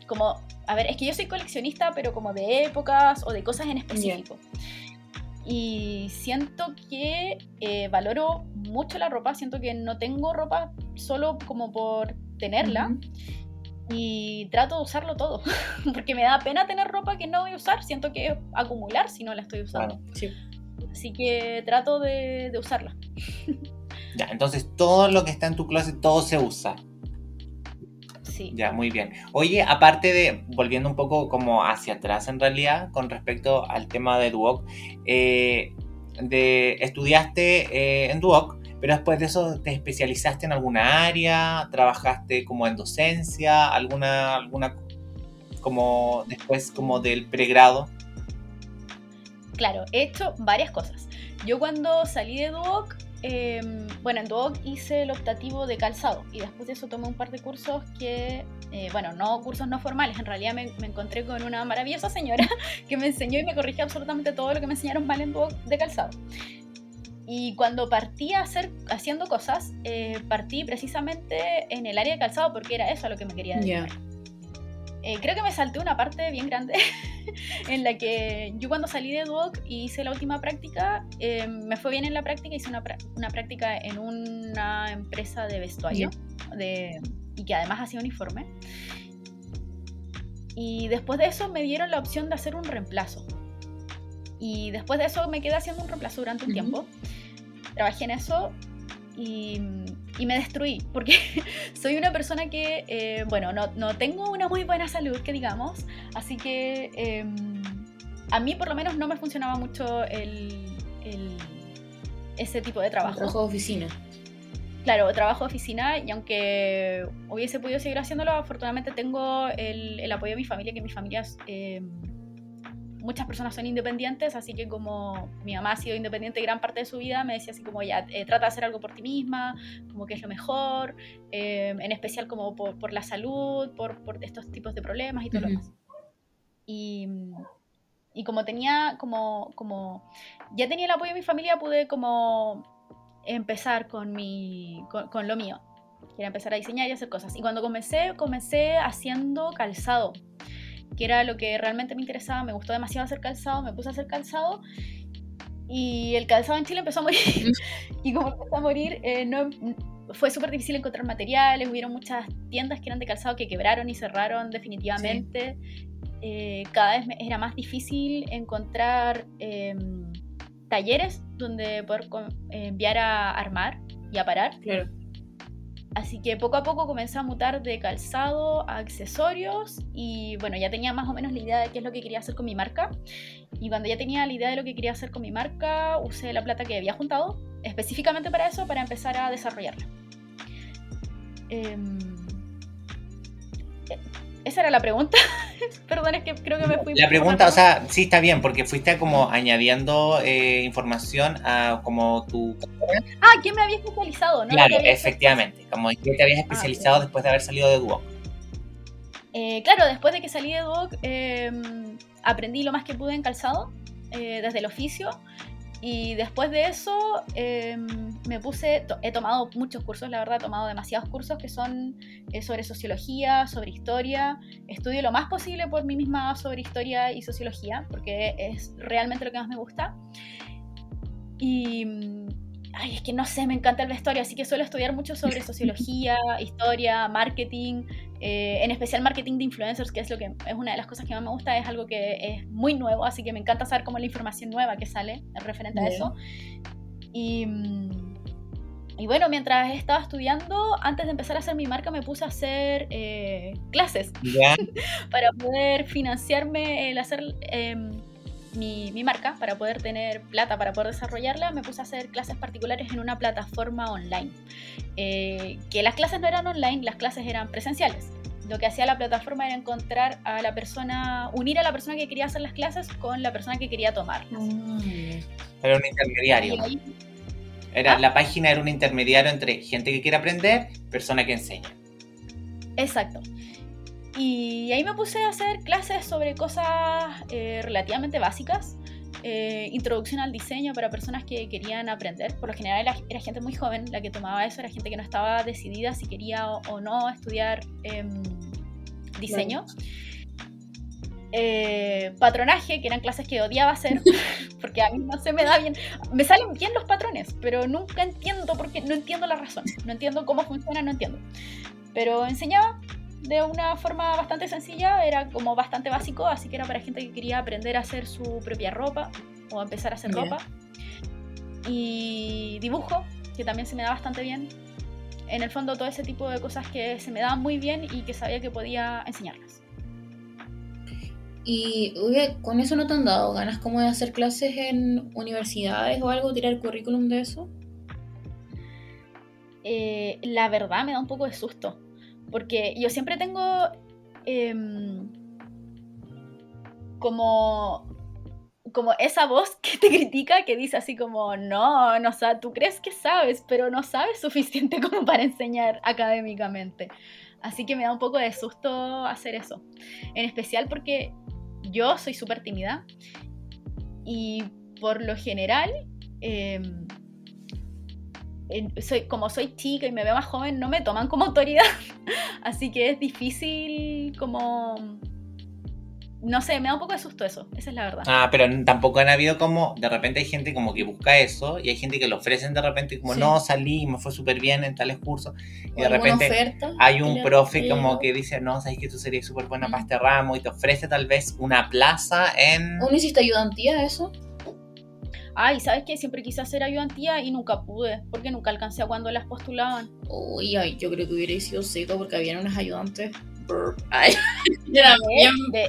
como, a ver, es que yo soy coleccionista, pero como de épocas o de cosas en específico. y siento que eh, valoro mucho la ropa, siento que no tengo ropa solo como por tenerla. Y trato de usarlo todo, porque me da pena tener ropa que no voy a usar, siento que es acumular si no la estoy usando. Así que trato de, de usarla. Ya, entonces todo lo que está en tu closet, todo se usa. Sí. Ya, muy bien. Oye, aparte de, volviendo un poco como hacia atrás en realidad, con respecto al tema de Duoc, eh, de, estudiaste eh, en Duoc, pero después de eso te especializaste en alguna área, trabajaste como en docencia, alguna, alguna, como después como del pregrado. Claro, he hecho varias cosas. Yo cuando salí de Duoc Em, bueno, en Duoc hice el optativo de calzado y después de eso tomé un par de cursos que, eh, bueno, no cursos no formales, en realidad me, encontré con una maravillosa señora que me enseñó y me corrigió absolutamente todo lo que me enseñaron mal en Duoc de calzado. Y cuando partí a hacer, haciendo cosas, eh, partí precisamente en el área de calzado porque era eso a lo que me quería dedicar. Eh, creo que me salté una parte bien grande en la que yo cuando salí de Duoc y hice la última práctica, eh, me fue bien en la práctica, hice una, una práctica en una empresa de vestuario de, y que además hacía uniforme. Y después de eso me dieron la opción de hacer un reemplazo. Y después de eso me quedé haciendo un reemplazo durante un tiempo. Trabajé en eso y, me destruí, porque soy una persona que, eh, bueno, no, no, tengo una muy buena salud, que digamos, así que em, a mí por lo menos no me funcionaba mucho el, ese tipo de trabajo. Trabajo de oficina. Claro, trabajo de oficina y aunque hubiese podido seguir haciéndolo, afortunadamente tengo el, el apoyo de mi familia, que mi familia. Eh, muchas personas son independientes, así que como mi mamá ha sido independiente gran parte de su vida, me decía así como ya, eh, trata de hacer algo por ti misma, como que es lo mejor, eh, en especial como por, la salud, por, por, estos tipos de problemas y todo lo demás. Y, y, como tenía, como, como ya tenía el apoyo de mi familia, pude como empezar con, mi, con, con lo mío. Quería empezar a diseñar y hacer cosas. Y cuando comencé, comencé haciendo calzado que era lo que realmente me interesaba, me gustó demasiado hacer calzado, me puse a hacer calzado y el calzado en Chile empezó a morir. y como empezó a morir, eh, no, fue súper difícil encontrar materiales, hubieron muchas tiendas que eran de calzado que quebraron y cerraron definitivamente. Eh, cada vez era más difícil encontrar em, talleres donde poder enviar a armar y a parar. Claro. Así que poco a poco comencé a mutar de calzado a accesorios y bueno, ya tenía más o menos la idea de qué es lo que quería hacer con mi marca. Y cuando ya tenía la idea de lo que quería hacer con mi marca, usé la plata que había juntado específicamente para eso, para empezar a desarrollarla. Em, esa era la pregunta. Perdón, es que creo que me fui. La pregunta, o sea, sí está bien, porque fuiste como añadiendo eh, información a como tu. Ah, ¿quién me había especializado? ¿no? Claro, efectivamente. Como que te habías ah, especializado después de haber salido de Duoc. Eh, claro, después de que salí de Duoc, em, aprendí lo más que pude en calzado, eh, desde el oficio. Y después de eso em, me puse, he tomado muchos cursos, la verdad, he tomado demasiados cursos que son eh, sobre sociología, sobre historia. Estudio lo más posible por mí misma sobre historia y sociología, porque es realmente lo que más me gusta. Y ay, es que no sé, me encanta el vestuario, así que suelo estudiar mucho sobre sociología, historia, marketing, eh, en especial marketing de influencers, que es lo que es una de las cosas que más me gusta, es algo que es muy nuevo, así que me encanta saber cómo la información nueva que sale referente a eso. Y, y, bueno, mientras estaba estudiando, antes de empezar a hacer mi marca, me puse a hacer eh, clases para poder financiarme el hacer em, mi, marca, para poder tener plata, para poder desarrollarla, me puse a hacer clases particulares en una plataforma online. Eh, que las clases no eran online, las clases eran presenciales. Lo que hacía la plataforma era encontrar a la persona, unir a la persona que quería hacer las clases con la persona que quería tomarlas. Mm. Era un intermediario. Era, ¿Ah? La página era un intermediario entre gente que quiere aprender, persona que enseña. Exacto. Y ahí me puse a hacer clases sobre cosas eh, relativamente básicas. Eh, introducción al diseño para personas que querían aprender. Por lo general era, gente muy joven la que tomaba eso, era gente que no estaba decidida si quería o, no estudiar em, diseño. eh, patronaje, que eran clases que odiaba hacer, porque a mí no se me da bien. Me salen bien los patrones, pero nunca entiendo por qué, no entiendo la razón, no entiendo cómo funciona, no entiendo. Pero enseñaba de una forma bastante sencilla, era como bastante básico, así que era para gente que quería aprender a hacer su propia ropa o empezar a hacer ropa. Y dibujo, que también se me da bastante bien. En el fondo todo ese tipo de cosas que se me daban muy bien y que sabía que podía enseñarlas. Y con eso no te han dado ganas como de hacer clases en universidades o algo, tirar currículum de eso. Eh, la verdad me da un poco de susto, porque yo siempre tengo em, como, como esa voz que te critica, que dice así como, no, no, sea, tú crees que sabes, pero no sabes suficiente como para enseñar académicamente. Así que me da un poco de susto hacer eso. En especial porque yo soy súper tímida y por lo general, em, soy, como soy chica y me veo más joven, no me toman como autoridad. Así que es difícil como no sé, me da un poco de susto eso, esa es la verdad. Ah, pero tampoco han habido como, de repente hay gente como que busca eso y hay gente que lo ofrecen de repente como, no, salí me fue súper bien en tales cursos. Y de repente hay un profe como que dice, no, sabes que tú serías súper buena para este ramo y te ofrece tal vez una plaza en... ¿Uno hiciste ayudantía eso? Ay, ¿sabes qué? Siempre quise hacer ayudantía y nunca pude, porque nunca alcancé a cuando las postulaban. Uy, ay, yo creo que hubiera sido seco porque habían unas ayudantes Ay, era bien. De,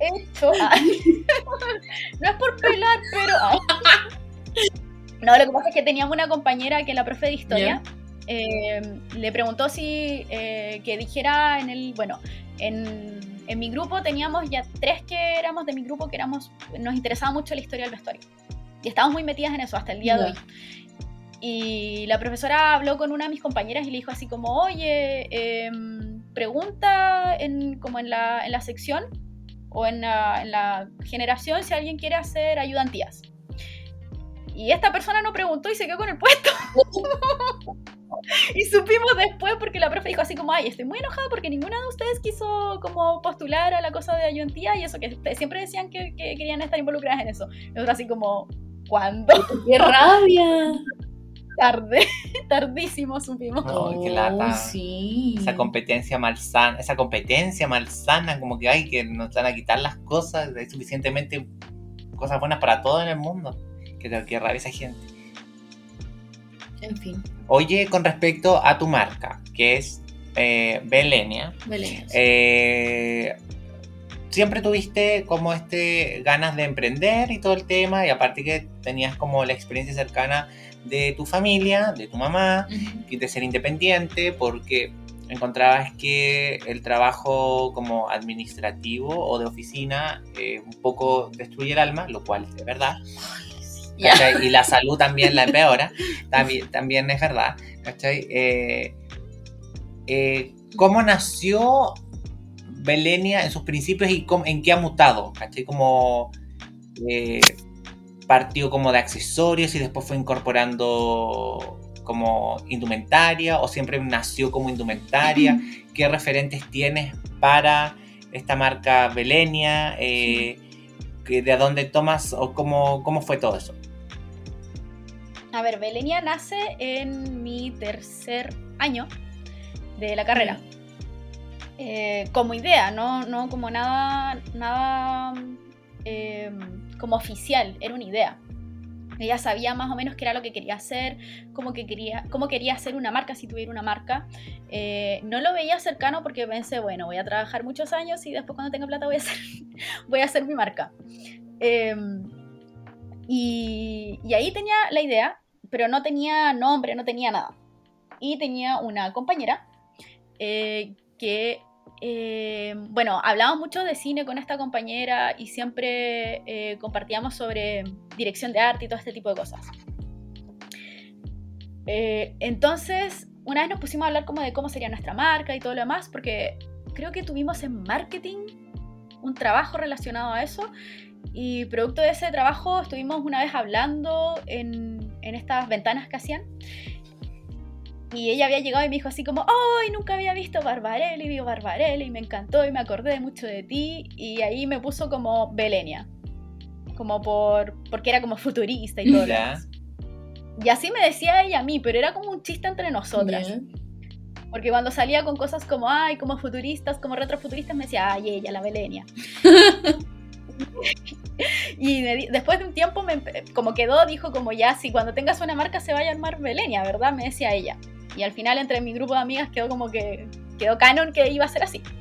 hecho, no es por pelar, pero. no, lo que pasa es que teníamos una compañera que la profe de historia eh, le preguntó si eh, que dijera en el. Bueno, en, en, mi grupo teníamos ya tres que éramos de mi grupo que éramos nos interesaba mucho la historia del vestuario. Y estábamos muy metidas en eso hasta el día de hoy. Y la profesora habló con una de mis compañeras y le dijo así como, oye, eh, pregunta en, como en la, en la sección o en la, en la, generación si alguien quiere hacer ayudantías. Y esta persona no preguntó y se quedó con el puesto. y supimos después porque la profe dijo así como, ay, estoy muy enojada porque ninguna de ustedes quiso como postular a la cosa de ayudantía y eso, que siempre decían que, que querían estar involucradas en eso. Nosotros así como, ¿cuándo? ¡Qué rabia! tarde, tardísimo supimos. No, qué lata. Sí. Esa competencia malsana, esa competencia malsana, como que hay que nos van a quitar las cosas, hay suficientemente cosas buenas para todo en el mundo. Que, que rabia esa gente. En fin. Oye, con respecto a tu marca, que es eh, Belenia. Belenia. Eh, siempre tuviste como este ganas de emprender y todo el tema, y aparte que tenías como la experiencia cercana de tu familia, de tu mamá, y de ser independiente, porque encontrabas que el trabajo como administrativo o de oficina eh, un poco destruye el alma, lo cual es verdad. Y la salud también la empeora, también, también es verdad. Eh, eh, ¿Cómo nació Belenia en sus principios y en qué ha mutado? ¿cachai? Como partió como de accesorios y después fue incorporando como indumentaria o siempre nació como indumentaria? ¿Qué referentes tienes para esta marca Belenia? Eh, ¿De dónde tomas o cómo, cómo fue todo eso? A ver, Belenia nace en mi tercer año de la carrera. Eh, como idea, no, no como nada, nada eh, como oficial, era una idea. Ella sabía más o menos qué era lo que quería hacer, cómo, que quería, cómo quería hacer una marca si tuviera una marca. Eh, no lo veía cercano porque pensé, bueno, voy a trabajar muchos años y después cuando tenga plata voy a hacer, voy a hacer mi marca. Em, y, ahí tenía la idea, pero no tenía nombre, no tenía nada. Y tenía una compañera eh, que eh, bueno, hablábamos mucho de cine con esta compañera y siempre eh, compartíamos sobre dirección de arte y todo este tipo de cosas. Eh, entonces, una vez nos pusimos a hablar como de cómo sería nuestra marca y todo lo demás, porque creo que tuvimos en marketing un trabajo relacionado a eso y producto de ese trabajo estuvimos una vez hablando en, en estas ventanas que hacían Y ella había llegado y me dijo así como, ¡ay, nunca había visto Barbarelli! Vi Barbarelli y me encantó y me acordé mucho de ti. Y ahí me puso como Belenia. Como por. porque era como futurista y todo. lo Ya. demás. Y así me decía ella a mí, pero era como un chiste entre nosotras. Ya. Porque cuando salía con cosas como, ay, como futuristas, como retrofuturistas, me decía, ay, ella, la Belenia. y me di- después de un tiempo, me, como quedó, dijo como ya, si cuando tengas una marca se va a llamar Belenia, ¿verdad? Me decía ella. Y al final entre mi grupo de amigas quedó como que, quedó canon que iba a ser así.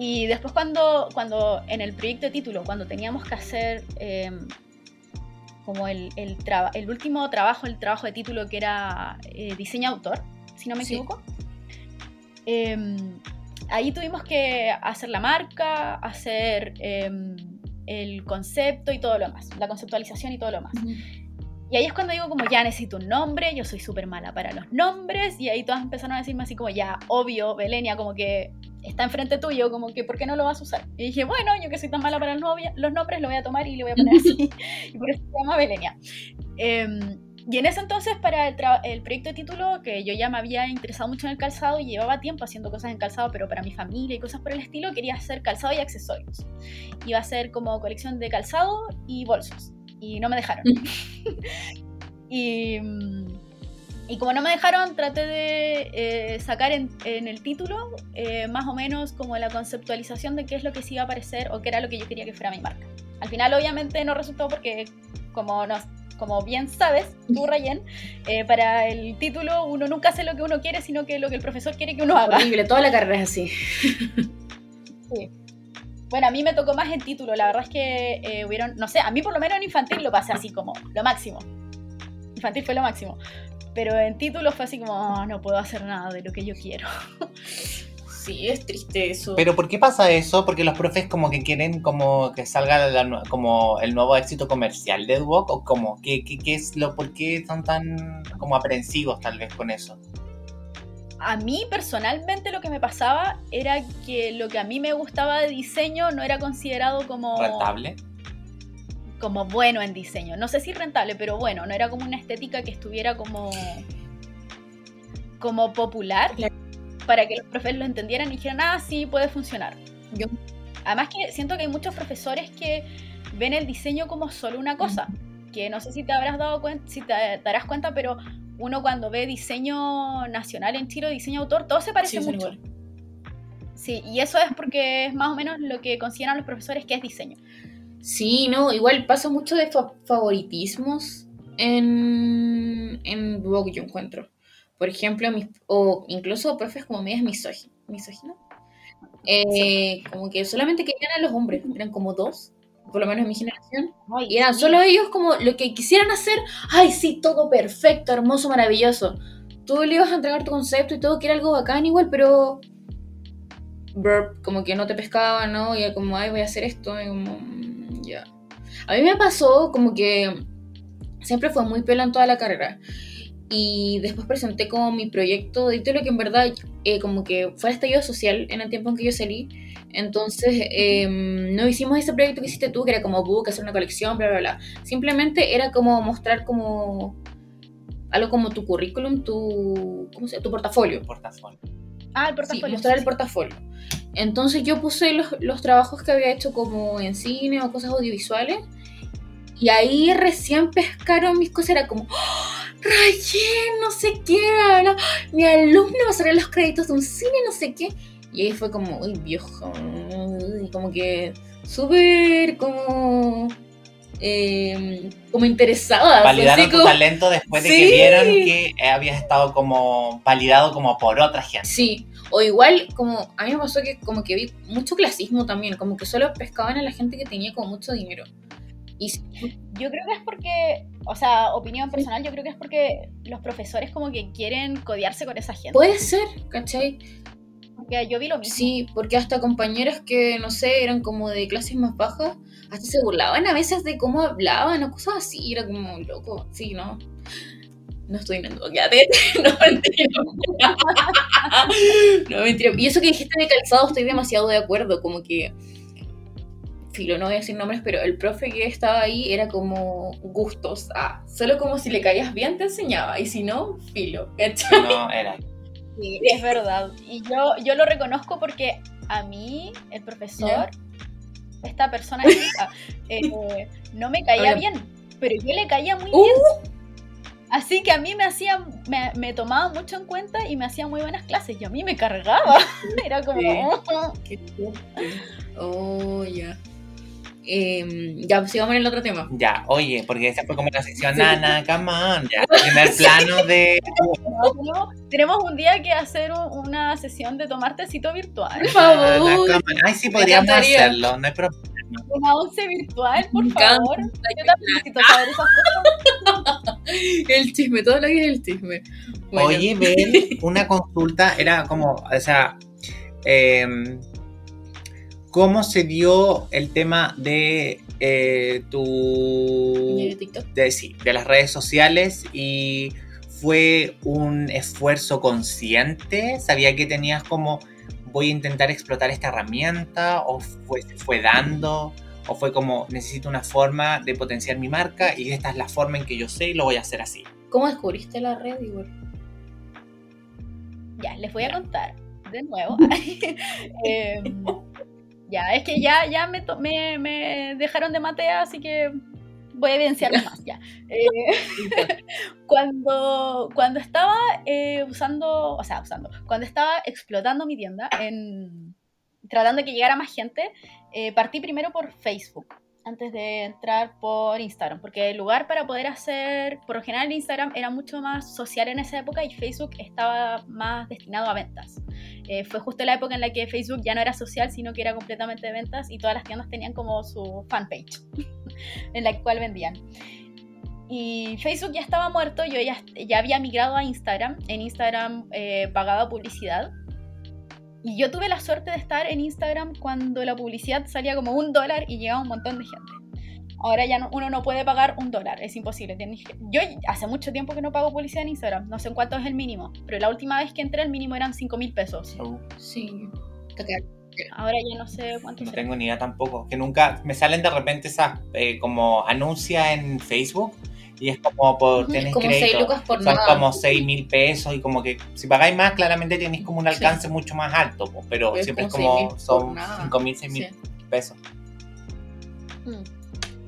Y después cuando, cuando en el proyecto de título, cuando teníamos que hacer eh, como el, el, traba- el último trabajo, el trabajo de título que era eh, diseño autor, si no me Sí. equivoco, eh, ahí tuvimos que hacer la marca, hacer eh, el concepto y todo lo demás, la conceptualización y todo lo más. Y ahí es cuando digo como ya necesito un nombre, yo soy súper mala para los nombres y ahí todas empezaron a decirme así como ya, obvio, Belenia, como que está enfrente tuyo, como que ¿por qué no lo vas a usar? Y dije, bueno, yo que soy tan mala para los, novia- los nombres, lo voy a tomar y le voy a poner así. y por eso se llama Belenia. Em, y en ese entonces, para el, el proyecto de título, que yo ya me había interesado mucho en el calzado y llevaba tiempo haciendo cosas en calzado, pero para mi familia y cosas por el estilo, quería hacer calzado y accesorios. Iba a ser como colección de calzado y bolsos. Y no me dejaron. y, mm, y como no me dejaron, traté de eh, sacar en, en el título eh, más o menos como la conceptualización de qué es lo que sí iba a aparecer o qué era lo que yo quería que fuera mi marca. Al final, obviamente, no resultó porque, como, nos, como bien sabes, tú, Rayen, eh, para el título uno nunca hace lo que uno quiere, sino que lo que el profesor quiere que uno haga. Horrible, toda la carrera es así. Bueno, a mí me tocó más en título, la verdad es que eh, hubieron, no sé, a mí por lo menos en infantil lo pasé así como lo máximo. Infantil fue lo máximo. Pero en título fue así como, "Ah, no puedo hacer nada de lo que yo quiero. Sí, es triste eso. Pero ¿por qué pasa eso? Porque los profes como que quieren como que salga la como el nuevo éxito comercial de Duoc o como ¿Qué, qué, qué es lo por qué son tan como aprensivos tal vez con eso. A mí personalmente lo que me pasaba era que lo que a mí me gustaba de diseño no era considerado como, Rentable. como bueno en diseño. No sé si rentable, pero bueno, no era como una estética que estuviera como, como popular Claro. para que los profes lo entendieran y dijeran, ah, sí, puede funcionar. Yo- Además que siento que hay muchos profesores que ven el diseño como solo una cosa, que no sé si te habrás dado cuenta, si te darás cuenta, pero uno cuando ve diseño nacional en Chile, diseño autor, todo se parece Sí, mucho. igual. Sí, y eso es porque es más o menos lo que consideran los profesores que es diseño. Sí, no, igual pasa mucho de fa- favoritismos en, en Vogue, yo encuentro. Por ejemplo, mis, o incluso profes como medias misóginos. Eh, Como que solamente querían a los hombres, eran como dos, por lo menos en mi generación. Y eran solo ellos como lo que quisieran hacer, ay, sí, todo perfecto, hermoso, maravilloso. Tú le ibas a entregar tu concepto y todo, que era algo bacán igual, pero... burp, como que no te pescaba, ¿no? Y era como, ay, voy a hacer esto, y como, mm, ya. A mí me pasó como que siempre fue muy pela en toda la carrera. Y después presenté como mi proyecto de título que en verdad eh, como que fue estallido social en el tiempo en que yo salí. Entonces eh, no hicimos ese proyecto que hiciste tú, que era como book, hacer una colección, bla, bla, bla. Simplemente era como mostrar como algo como tu currículum, tu, ¿cómo se llama? tu portafolio. Portafolio. Ah, el Sí, portafolio. mostrar sí, el portafolio. Entonces yo puse los, los trabajos que había hecho como en cine o cosas audiovisuales. Y ahí recién pescaron mis cosas. Era como, ¡Oh, no sé qué. Mi alumno va a salir los créditos de un cine, no sé qué. Y ahí fue como, uy, viejo. Y como que súper como... eh, como interesada. Validaron así tu como- talento después de Sí. que vieron que habías estado como validado como por otra gente. Sí, o igual como a mí me pasó que como que vi mucho clasismo también, como que solo pescaban a la gente que tenía como mucho dinero. Y Yo creo que es porque, o sea, opinión personal, yo creo que es porque los profesores como que quieren codearse con esa gente. puede ser, ¿cachai? Porque yo vi lo mismo. Sí, porque hasta compañeras que, no sé, eran como de clases más bajas, hasta se burlaban a veces de cómo hablaban o cosas así, era como loco, sí, no. No estoy en ya te, no mentira. no mentira. Y eso que dijiste de calzado estoy demasiado de acuerdo, como que filo, no voy a decir nombres, pero el profe que estaba ahí era como gustos. Ah, solo como si le caías bien te enseñaba, y si no, filo. ¿cachai? No, era. Sí, es verdad. Y yo, yo lo reconozco porque a mí, el profesor, esta persona chica, eh, no me caía bien, pero yo le caía muy Uh. bien. Así que a mí me hacía, me, me tomaba mucho en cuenta y me hacía muy buenas clases. Y a mí me cargaba. Era como. Fuerte. Oh, ya. Em, ya, pues sigamos en el otro tema. Ya, oye, porque esa fue como la sección Sí. Nana, come on, ya. Primer plano de. No, tenemos, tenemos un día que hacer un- una sesión de tomar tecito virtual. Por favor. on. Ay, sí, podríamos hacerlo, no hay problema. Una once virtual, por favor. Yo también necesito saber esas cosas. El chisme, todo lo que es el chisme. Bueno, Oye, ven, una consulta era como, o sea, em, ¿cómo se dio el tema de eh, tu. ¿y de TikTok? de, sí, de las redes sociales y fue un esfuerzo consciente? ¿Sabía que tenías como voy a intentar explotar esta herramienta o fue, fue dando? ¿O fue como necesito una forma de potenciar mi marca y esta es la forma en que yo sé y lo voy a hacer así? ¿Cómo descubriste la red, Igor? Ya, les voy a contar de nuevo. Em, ya, es que ya, ya me, to- me, me dejaron de matea, así que voy a evidenciarlo más. Ya. Eh, cuando, cuando estaba eh, usando, o sea, usando, cuando estaba explotando mi tienda, en, tratando de que llegara más gente, eh, partí primero por Facebook antes de entrar por Instagram, porque el lugar para poder hacer, por lo general Instagram era mucho más social en esa época y Facebook estaba más destinado a ventas. Eh, fue justo la época en la que Facebook ya no era social, sino que era completamente de ventas y todas las tiendas tenían como su fanpage en la cual vendían. Y Facebook ya estaba muerto, yo ya, ya había migrado a Instagram, en Instagram eh, pagaba publicidad. Y yo tuve la suerte de estar en Instagram cuando la publicidad salía como un dólar y llegaba un montón de gente. Ahora ya no- uno no puede pagar un dólar, es imposible. tienes que- Yo hace mucho tiempo que no pago publicidad en Instagram, no sé en cuánto es el mínimo, pero la última vez que entré el mínimo eran 5 mil pesos. Sí. Ahora ya no sé cuánto No será. tengo ni idea tampoco. Que nunca me salen de repente esas eh, como anuncias en Facebook y es como por 6 crédito. lucas por Son nada. como 6 mil pesos y como que si pagáis más, claramente tenéis como un Sí. alcance mucho más alto, pero Pero siempre es como 6.000 como por son nada. 5 mil, 6 mil Sí. pesos. Mm.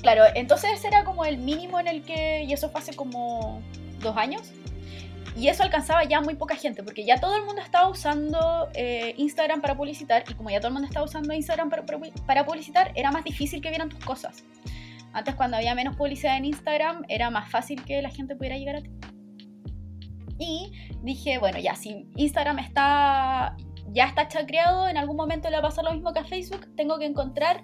Claro, entonces era como el mínimo en el que, y eso fue hace como dos años, y eso alcanzaba ya muy poca gente, porque ya todo el mundo estaba usando eh, Instagram para publicitar, y como ya todo el mundo estaba usando Instagram para- para publicitar, era más difícil que vieran tus cosas. Antes cuando había menos publicidad en Instagram, era más fácil que la gente pudiera llegar a ti. Y dije, bueno, ya, si Instagram está ya está chacreado, en algún momento le va a pasar lo mismo que a Facebook, tengo que encontrar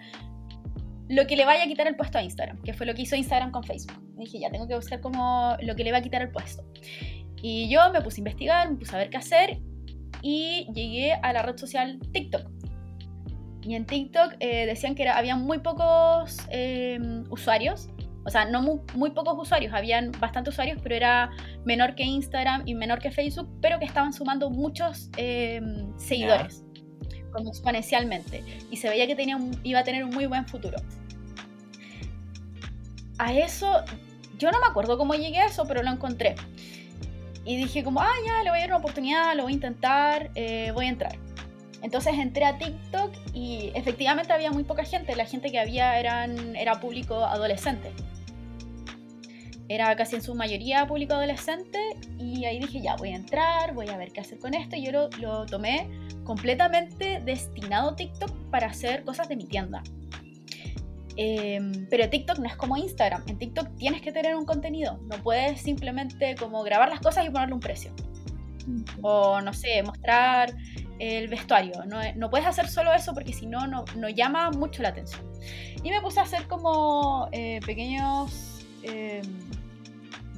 lo que le vaya a quitar el puesto a Instagram, que fue lo que hizo Instagram con Facebook. Dije, ya tengo que buscar como lo que le va a quitar el puesto. Y yo me puse a investigar, me puse a ver qué hacer y llegué a la red social TikTok. Y en TikTok eh, decían que era- había muy pocos eh, usuarios, o sea, no muy, muy pocos usuarios, habían bastantes usuarios, pero era menor que Instagram y menor que Facebook, pero que estaban sumando muchos eh, seguidores, exponencialmente. Y se veía que tenía iba a tener un muy buen futuro. A eso, yo no me acuerdo cómo llegué a eso, pero lo encontré. Y dije como, ah, ya, le voy a dar una oportunidad, lo voy a intentar, eh, voy a entrar. Entonces entré a TikTok y efectivamente había muy poca gente. La gente que había eran, era público adolescente. Era casi en su mayoría público adolescente. Y ahí dije, ya, voy a entrar, voy a ver qué hacer con esto. Y yo lo, lo tomé completamente destinado a TikTok para hacer cosas de mi tienda. Em, pero TikTok no es como Instagram. En TikTok tienes que tener un contenido. No puedes simplemente como grabar las cosas y ponerle un precio. O no sé, mostrar el vestuario. No, no puedes hacer solo eso porque si no, no no llama mucho la atención. Y me puse a hacer como eh, pequeños eh,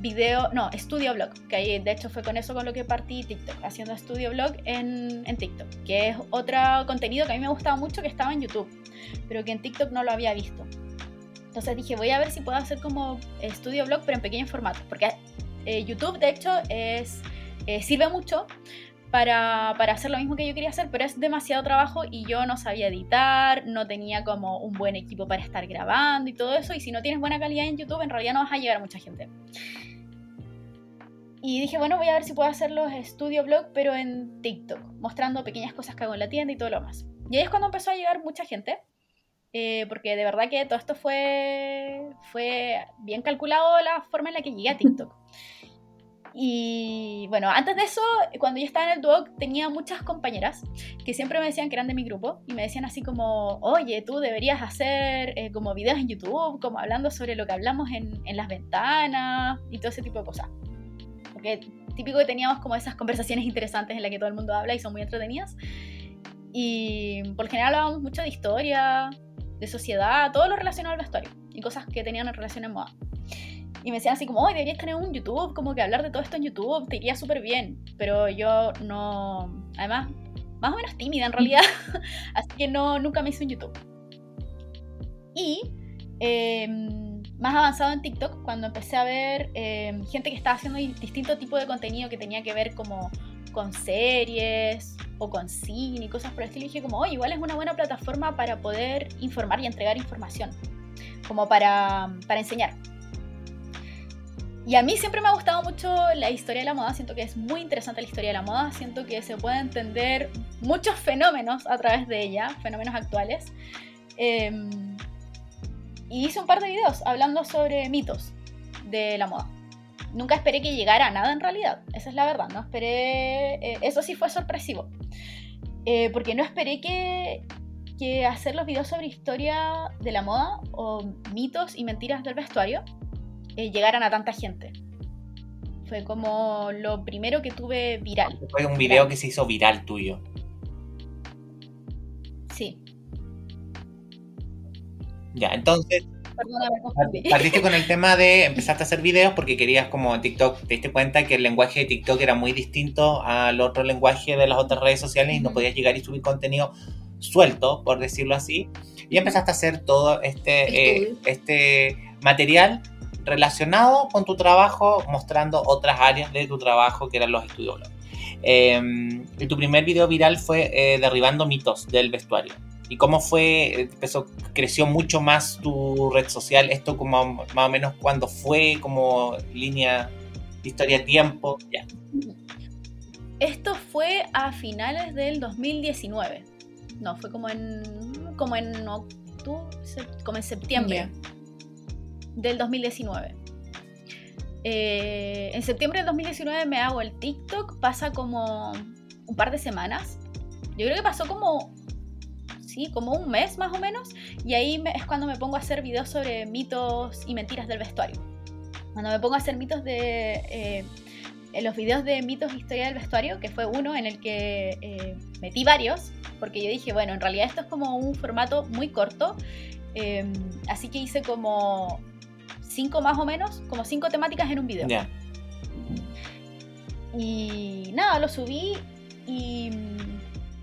video, no, estudio blog, que ahí de hecho fue con eso con lo que partí TikTok, haciendo estudio blog en, en TikTok, que es otro contenido que a mí me gustaba mucho que estaba en YouTube, pero que en TikTok no lo había visto. Entonces dije, voy a ver si puedo hacer como estudio blog, pero en pequeños formatos, porque eh, YouTube de hecho es, eh, sirve mucho para, para, hacer lo mismo que yo quería hacer, pero es demasiado trabajo y yo no sabía editar, no tenía como un buen equipo para estar grabando y todo eso, y si no tienes buena calidad en YouTube, en realidad no vas a llegar a mucha gente. Y dije, bueno, voy a ver si puedo hacer los estudio blog, pero en TikTok, mostrando pequeñas cosas que hago en la tienda y todo lo más. Y ahí es cuando empezó a llegar mucha gente, eh, porque de verdad que todo esto fue, fue bien calculado la forma en la que llegué a TikTok. Y bueno, antes de eso, cuando yo estaba en el Duoc, tenía muchas compañeras que siempre me decían que eran de mi grupo y me decían así como, oye, tú deberías hacer eh, como videos en YouTube, como hablando sobre lo que hablamos en, en, las ventanas y todo ese tipo de cosas. Porque típico que teníamos como esas conversaciones interesantes en las que todo el mundo habla y son muy entretenidas. Y por general hablábamos mucho de historia, de sociedad, todo lo relacionado al vestuario y cosas que tenían relación en moda. Y me decían así como, hoy deberías tener un YouTube, como que hablar de todo esto en YouTube, te iría súper bien. Pero yo no, además, más o menos tímida en realidad, así que no, nunca me hice un YouTube. Y em, más avanzado en TikTok, cuando empecé a ver em, gente que estaba haciendo distinto tipo de contenido que tenía que ver como con series o con cine y cosas por el estilo, dije como, oye, igual es una buena plataforma para poder informar y entregar información, como para, para enseñar. Y a mí siempre me ha gustado mucho la historia de la moda, siento que es muy interesante la historia de la moda, siento que se puede entender muchos fenómenos a través de ella, fenómenos actuales. Em, y hice un par de videos hablando sobre mitos de la moda. Nunca esperé que llegara a nada en realidad, esa es la verdad, no esperé, eh, eso sí fue sorpresivo, eh, porque no esperé que, que hacer los videos sobre historia de la moda o mitos y mentiras del vestuario eh, llegaran a tanta gente. Fue como lo primero que tuve viral. Fue un video que se hizo viral tuyo. Sí. Ya, entonces. Partiste con el tema de empezaste a hacer videos porque querías como TikTok, te diste cuenta que el lenguaje de TikTok era muy distinto al otro lenguaje de las otras redes sociales y no podías llegar y subir contenido suelto, por decirlo así. Y empezaste a hacer todo este, eh, este material relacionado con tu trabajo, mostrando otras áreas de tu trabajo que eran los estudios em, tu primer video viral fue eh, derribando mitos del vestuario. ¿Y cómo fue? Empezó, creció mucho más tu red social. Esto como más o menos cuando fue, como línea historia tiempo. Ya. Esto fue a finales del 2019. No, fue como en como en octubre, como en septiembre del 2019. Eh, en septiembre del 2019 me hago el TikTok, pasa como un par de semanas. Yo creo que pasó como, sí, como un mes más o menos. Y ahí es cuando me pongo a hacer videos sobre mitos y mentiras del vestuario. Cuando me pongo a hacer mitos de... Eh, en los videos de mitos e historia del vestuario, que fue uno en el que eh, metí varios, porque yo dije, bueno, en realidad esto es como un formato muy corto, así que hice como cinco más o menos, como cinco temáticas en un video. Y nada, lo subí y,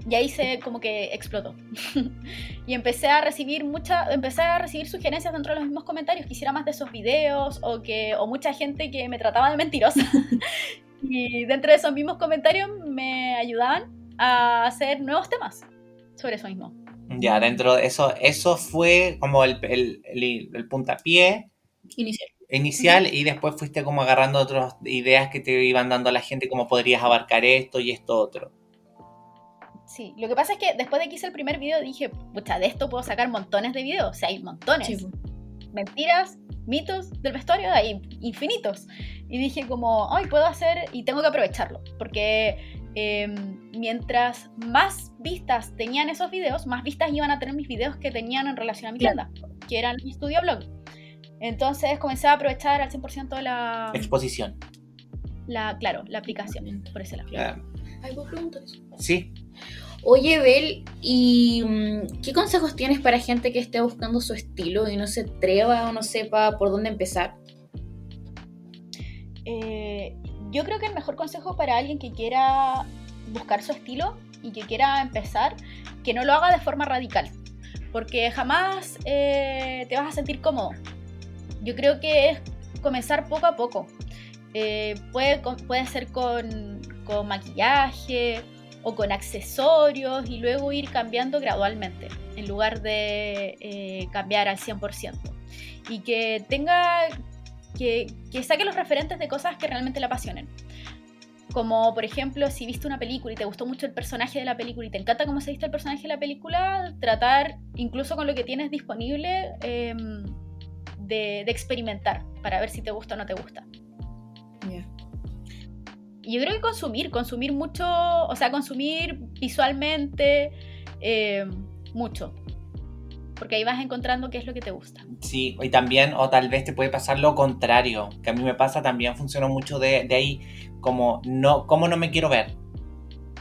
y ahí se como que explotó. y empecé a recibir mucha, empecé a recibir sugerencias dentro de los mismos comentarios, que hiciera más de esos videos o que o mucha gente que me trataba de mentirosa. y dentro de esos mismos comentarios me ayudaban a hacer nuevos temas sobre eso mismo. Ya, dentro de eso, eso fue como el, el, el puntapié Inicial. Inicial y después fuiste como agarrando otras ideas que te iban dando a la gente, cómo podrías abarcar esto y esto otro. Sí, lo que pasa es que después de que hice el primer video dije, pucha, de esto puedo sacar montones de videos, o sea, hay montones. Mentiras, mitos del vestuario, hay infinitos. Y dije como, ay, puedo hacer y tengo que aprovecharlo, porque em, mientras más vistas tenían esos videos, más vistas iban a tener mis videos que tenían en relación a mi tienda, que eran mi estudio blog. Entonces comencé a aprovechar al 100% la... Exposición. La, claro, la aplicación, por ese lado. ¿Hay preguntas? Sí. Oye, Bel, ¿y mm, qué consejos tienes para gente que esté buscando su estilo y no se atreva o no sepa por dónde empezar? Eh, yo creo que el mejor consejo para alguien que quiera buscar su estilo y que quiera empezar, que no lo haga de forma radical, porque jamás eh, te vas a sentir cómodo yo creo que es comenzar poco a poco. Eh, puede, puede ser con, con maquillaje o con accesorios y luego ir cambiando gradualmente en lugar de eh, cambiar al 100%. Y que tenga, que, que saque los referentes de cosas que realmente le apasionen. Como por ejemplo, si viste una película y te gustó mucho el personaje de la película y te encanta cómo se viste el personaje de la película, tratar, incluso con lo que tienes disponible, em, de, de, experimentar para ver si te gusta o no te gusta. Ya. Y yo creo que consumir, consumir mucho, o sea, consumir visualmente eh, mucho. Porque ahí vas encontrando qué es lo que te gusta. Sí, y también, o tal vez te puede pasar lo contrario, que a mí me pasa también, funciona mucho de, de ahí, como no, como no me quiero ver.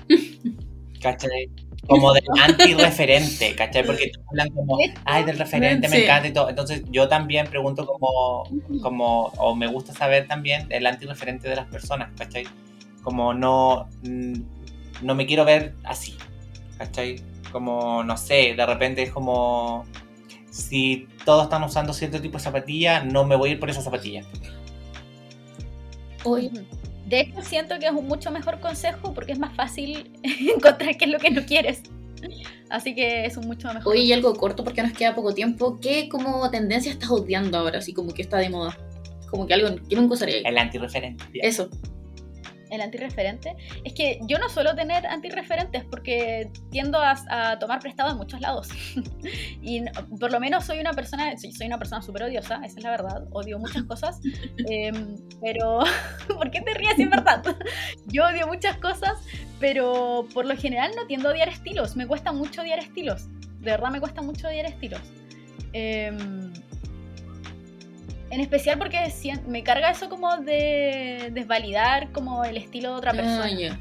¿Cachai? Como del anti-referente, ¿cachai? Porque todos hablan como, ay, del referente, me encanta y todo. Entonces yo también pregunto como, como, o me gusta saber también el anti-referente de las personas, ¿cachai? Como no, mm, no me quiero ver así, ¿cachai? Como, no sé, de repente es como, si todos están usando cierto tipo de zapatilla, no me voy a ir por esa zapatilla. Oye, Ujú. De hecho, siento que es un mucho mejor consejo porque es más fácil encontrar qué es lo que no quieres. Así que es un mucho mejor. oye, y algo corto porque nos queda poco tiempo. ¿Qué como tendencia estás odiando ahora? Así como que está de moda. Como que algo que nunca usaría. El anti-referente. ya. Eso. El antirreferente. Es que yo no suelo tener antirreferentes porque tiendo a, a tomar prestado en muchos lados. y no- por lo menos soy una persona, soy, soy una persona súper odiosa, esa es la verdad. Odio muchas cosas. Em, pero, ¿por qué te ríes es verdad? yo odio muchas cosas, pero por lo general no tiendo a odiar estilos. Me cuesta mucho odiar estilos. De verdad me cuesta mucho odiar estilos. Em, en especial porque me carga eso como de desvalidar como el estilo de otra persona. Ah, ya.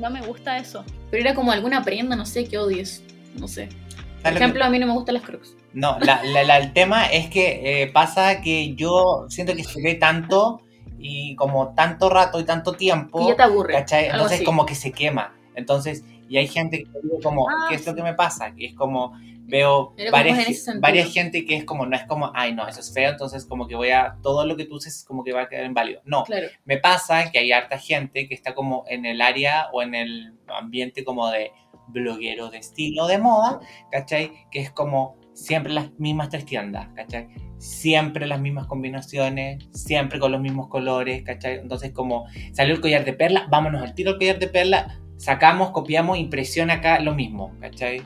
No me gusta eso. Pero era como alguna prenda, no sé, que odies. No sé. Por ¿Sabes lo que- ejemplo, a mí no me gustan las crocs. No, la- la- la- el tema es que eh, pasa que yo siento que se ve tanto y como tanto rato y tanto tiempo, Que ya te aburre. ¿cachai? algo Entonces así. como que se quema. Entonces, y hay gente que digo como, Ah, ¿qué es lo que me pasa? Que es como, veo varias, varias gente que es como, no es como, ay no, eso es feo, entonces como que voy a, todo lo que tú uses como que va a quedar inválido. No, Claro. me pasa que hay harta gente que está como en el área o en el ambiente como de bloguero de estilo de moda, ¿cachai? Que es como siempre las mismas tres tiendas, ¿cachai? Siempre las mismas combinaciones, siempre con los mismos colores, ¿cachai? Entonces como salió el collar de perla, vámonos al tiro al collar de perla, sacamos, copiamos, impresión acá, lo mismo, ¿cachai?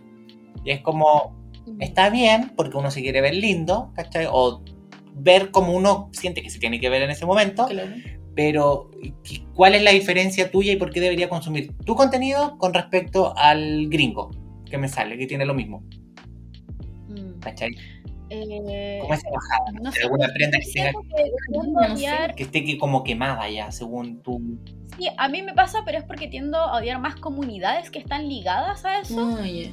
Y es como, está bien porque uno se quiere ver lindo, ¿cachai? O ver como uno siente que se tiene que ver en ese momento, Claro. pero ¿qué- ¿cuál es la diferencia tuya y por qué debería consumir tu contenido con respecto al gringo que me sale, que tiene lo mismo? Mm. ¿Cachai? Eh, ¿Cómo esa bajada? no sé, alguna prenda que tenga que odiar- que esté que como quemada ya, según tu... sí, a mí me pasa, pero es porque tiendo a odiar más comunidades que están ligadas a eso Ah, ya.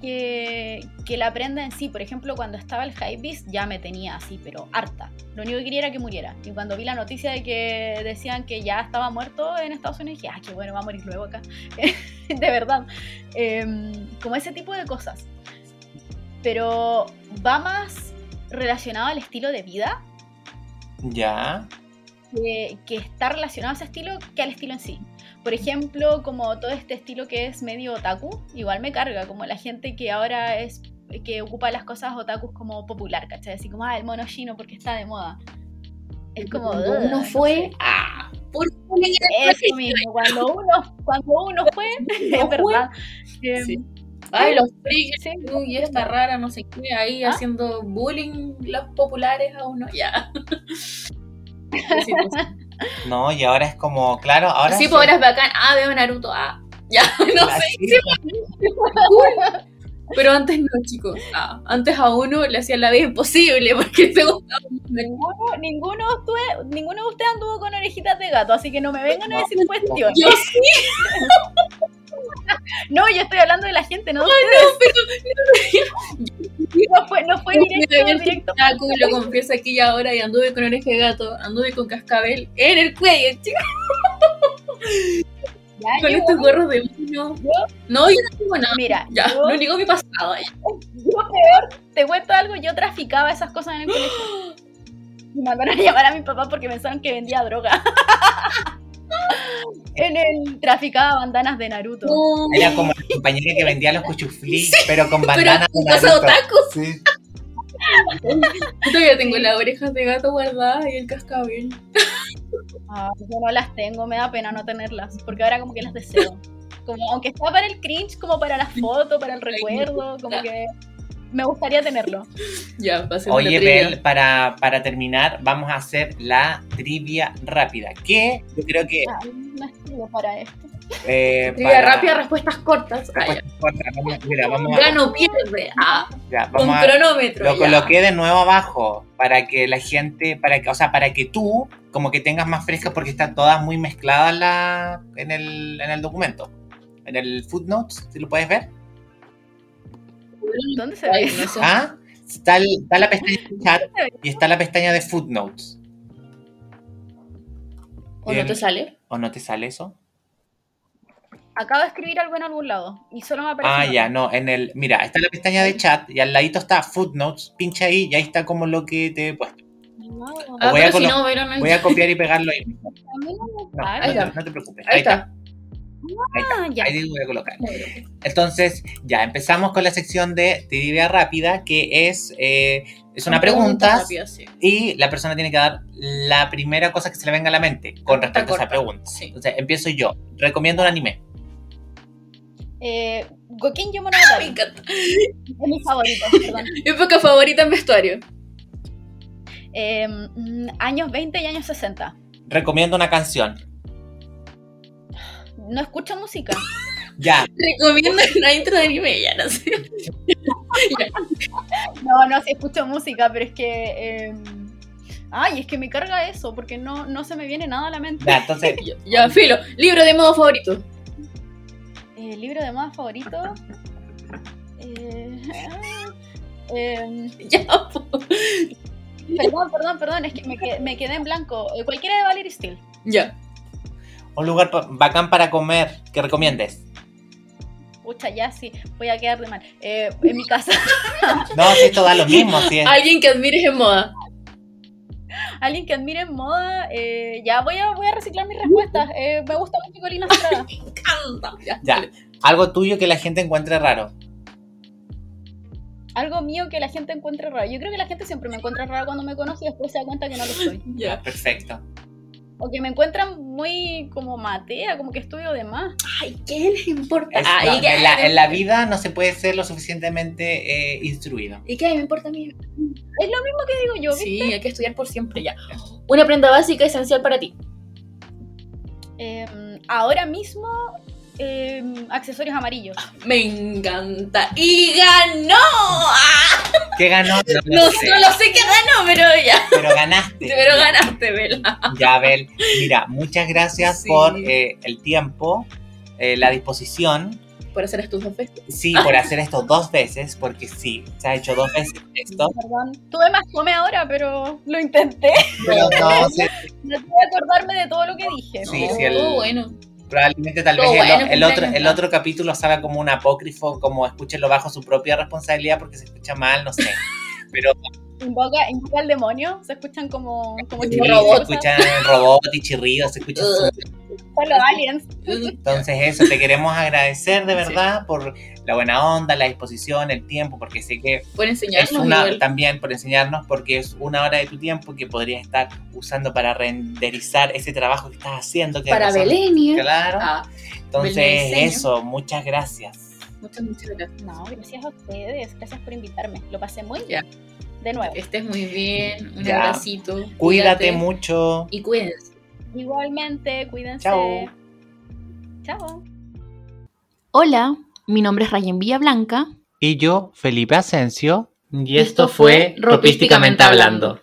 que, que la prenda en sí. Por ejemplo, cuando estaba el Hypebeast ya me tenía así, pero harta. Lo único que quería era que muriera. Y cuando vi la noticia de que decían que ya estaba muerto en Estados Unidos, dije, ah, qué bueno, va a morir luego acá. de verdad. Em, como ese tipo de cosas. Pero va más relacionado al estilo de vida Ya, que, que está relacionado a ese estilo que al estilo en sí. Por ejemplo, como todo este estilo que es medio otaku, igual me carga, como la gente que ahora es que ocupa las cosas otakus como popular, ¿cachai? Así como, ah, el mono chino porque está de moda. Es como, Cuando uno no fue. sé. Ah, por Eso mismo, cuando uno, cuando uno fue, es fue. verdad. Sí. Ay, los frikis, sí, y esta rara, no sé qué, ahí ¿Ah? haciendo bullying los populares a uno, ya. Sí, pues. no, y ahora es como, claro, ahora... sí, pues ahora es bacán. Ah, veo Naruto, ah, ya, no sé. Así, Pero antes no, chicos. Ah, antes a uno le hacían la vida imposible porque se gustaba. ninguno, ninguno, estuve- ninguno de ustedes anduvo con orejitas de gato, así que no me vengan a decir cuestiones. Yo sí, No, yo estoy hablando de la gente, no de no, ustedes. No fue, no fue pero directo, lo confieso aquí y ahora y anduve con oreja de gato, anduve con cascabel en el cuello, chicos, Ya, con yo- estos gorros de mono. No, yo no tengo nada. Mira, Ya, yo, lo único que me pasaba. ya. yo peor, te cuento algo, yo traficaba esas cosas en el colegio. Me mandaron a llamar a mi papá porque pensaron que vendía droga. En el traficaba bandanas de Naruto. No, Era como la compañera que vendía los cuchuflí, pero con bandanas de Naruto. otaku. Sí. Yo todavía tengo las orejas de gato guardadas y el cascabel. Ah, yo no las tengo, me da pena no tenerlas, porque ahora como que las deseo. Como, aunque sea para el cringe, como para la foto, para el recuerdo, como que me gustaría tenerlo. Ya, pasemos Oye, la trivia. Bel, para, para terminar, vamos a hacer la trivia rápida. Que yo creo que. Ah, no para esto. Eh, para- rápida, respuestas cortas. Respuestas cortas, vamos, mira, vamos a, Gano, pierde. Ah, ya, vamos cronómetro. Lo ya. coloqué de nuevo abajo para que la gente, para que, o sea, para que tú como que tengas más frescas porque están todas muy mezcladas la, en, el, en el documento. En el footnotes, si lo puedes ver. ¿Dónde se ve? no sé. ¿Ah? Está, el- está la pestaña de chat y está la pestaña de footnotes. ¿O no te sale? ¿O no te sale eso? Acabo de escribir algo en algún lado y solo me aparece. Ah, ya, no, en el, mira, está la pestaña de chat y al ladito está footnotes, pincha ahí y ahí está como lo que te he puesto. No, Ah, voy a si no, pero no Voy a copiar y pegarlo ahí. a mí no me No. Ahí no, te, no te preocupes. Ahí está. Ahí está. Ah, ya. Ahí voy a colocar. Entonces, ya empezamos con la sección de trivia rápida, que es, eh, es una pregunta sí. y la persona tiene que dar la primera cosa que se le venga a la mente con respecto a esa pregunta. Sí. Entonces, empiezo yo. Recomiendo un anime. Eh, Gokin Me Monogatari encanta. es mi favorito, perdón. Época favorita en vestuario. Eh, años 20 y años 60. Recomiendo una canción. No escucho música. Ya, Recomiendo una intro de anime, ya no sé. No, no, sí escucho música, pero es que. eh, Ay, es que me carga eso, porque no, no se me viene nada a la mente. ya, entonces, Ya, ya, filo. Libro de modo favorito. Eh, libro de moda favorito. Eh, eh, Ya, po. perdón, perdón, perdón, es que me, qued- me quedé en blanco. Eh, cualquiera de Valerie Steel. Ya. un lugar bacán para comer que recomiendes. Pucha, ya sí, voy a quedar de mal. Eh, en mi casa. No, si esto da lo mismo, si es. Alguien que admires en moda. Alguien que admire en moda. eh, ya voy a, voy a reciclar mis respuestas. Eh, me gusta mucho Colina Estrada. Me encanta. Ya. Ya, algo tuyo que la gente encuentre raro. Algo mío que la gente encuentre raro. Yo creo que la gente siempre me encuentra raro cuando me conoce y después se da cuenta que no lo soy. Ya. Perfecto. O que me encuentran muy como matea, como que estudio de más. Ay, ¿qué les importa? Es- Ay, no, ¿qué en, la, en vida no se puede ser lo suficientemente eh, instruido. ¿Y qué me importa a mí? Es lo mismo que digo yo, ¿viste? Sí, hay que estudiar por siempre ya. Una prenda básica esencial para ti. Em, ahora mismo, em, accesorios amarillos. Me encanta. ¡Y ganó! ¿Qué ganó? No, No, lo sé, no lo sé qué ganó, pero ya. pero ganaste. Pero ganaste, Vela. Ya, Bel. Mira, muchas gracias Sí. por eh, el tiempo, eh, la disposición. Por hacer estos dos veces. Sí, por hacer esto dos veces, porque sí, se ha hecho dos veces esto. Perdón. Tuve más come ahora, pero lo intenté. Pero no, sí, Traté de acordarme de todo lo que dije. Sí, No, sí, el- todo bueno. Probablemente tal vez el, bueno, el otro, el otro capítulo salga como un apócrifo, como escúchenlo bajo su propia responsabilidad porque se escucha mal, no sé. Pero Invoca, invoca al demonio. Se escuchan como, como sí, chirridos, se escuchan robot y chirridos, se escucha Uh. Son los aliens. Entonces eso, te queremos agradecer de verdad por la buena onda, la disposición, el tiempo, porque sé que Por es enseñarnos una, igual. también por enseñarnos, porque es una hora de tu tiempo que podrías estar usando para renderizar ese trabajo que estás haciendo. Que Para Belenia. Claro. Ah, Entonces eso, muchas gracias. muchas, muchas gracias. No, gracias a ustedes. Gracias por invitarme. Lo pasé muy bien. De nuevo. Estés muy bien. Un Ya. abracito. Cuídate mucho. Y cuídense. Igualmente, cuídense. Chao. Chao. Hola, mi nombre es Rayen Villablanca. Y yo, Felipe Asensio. Y esto fue Ropísticamente Hablando.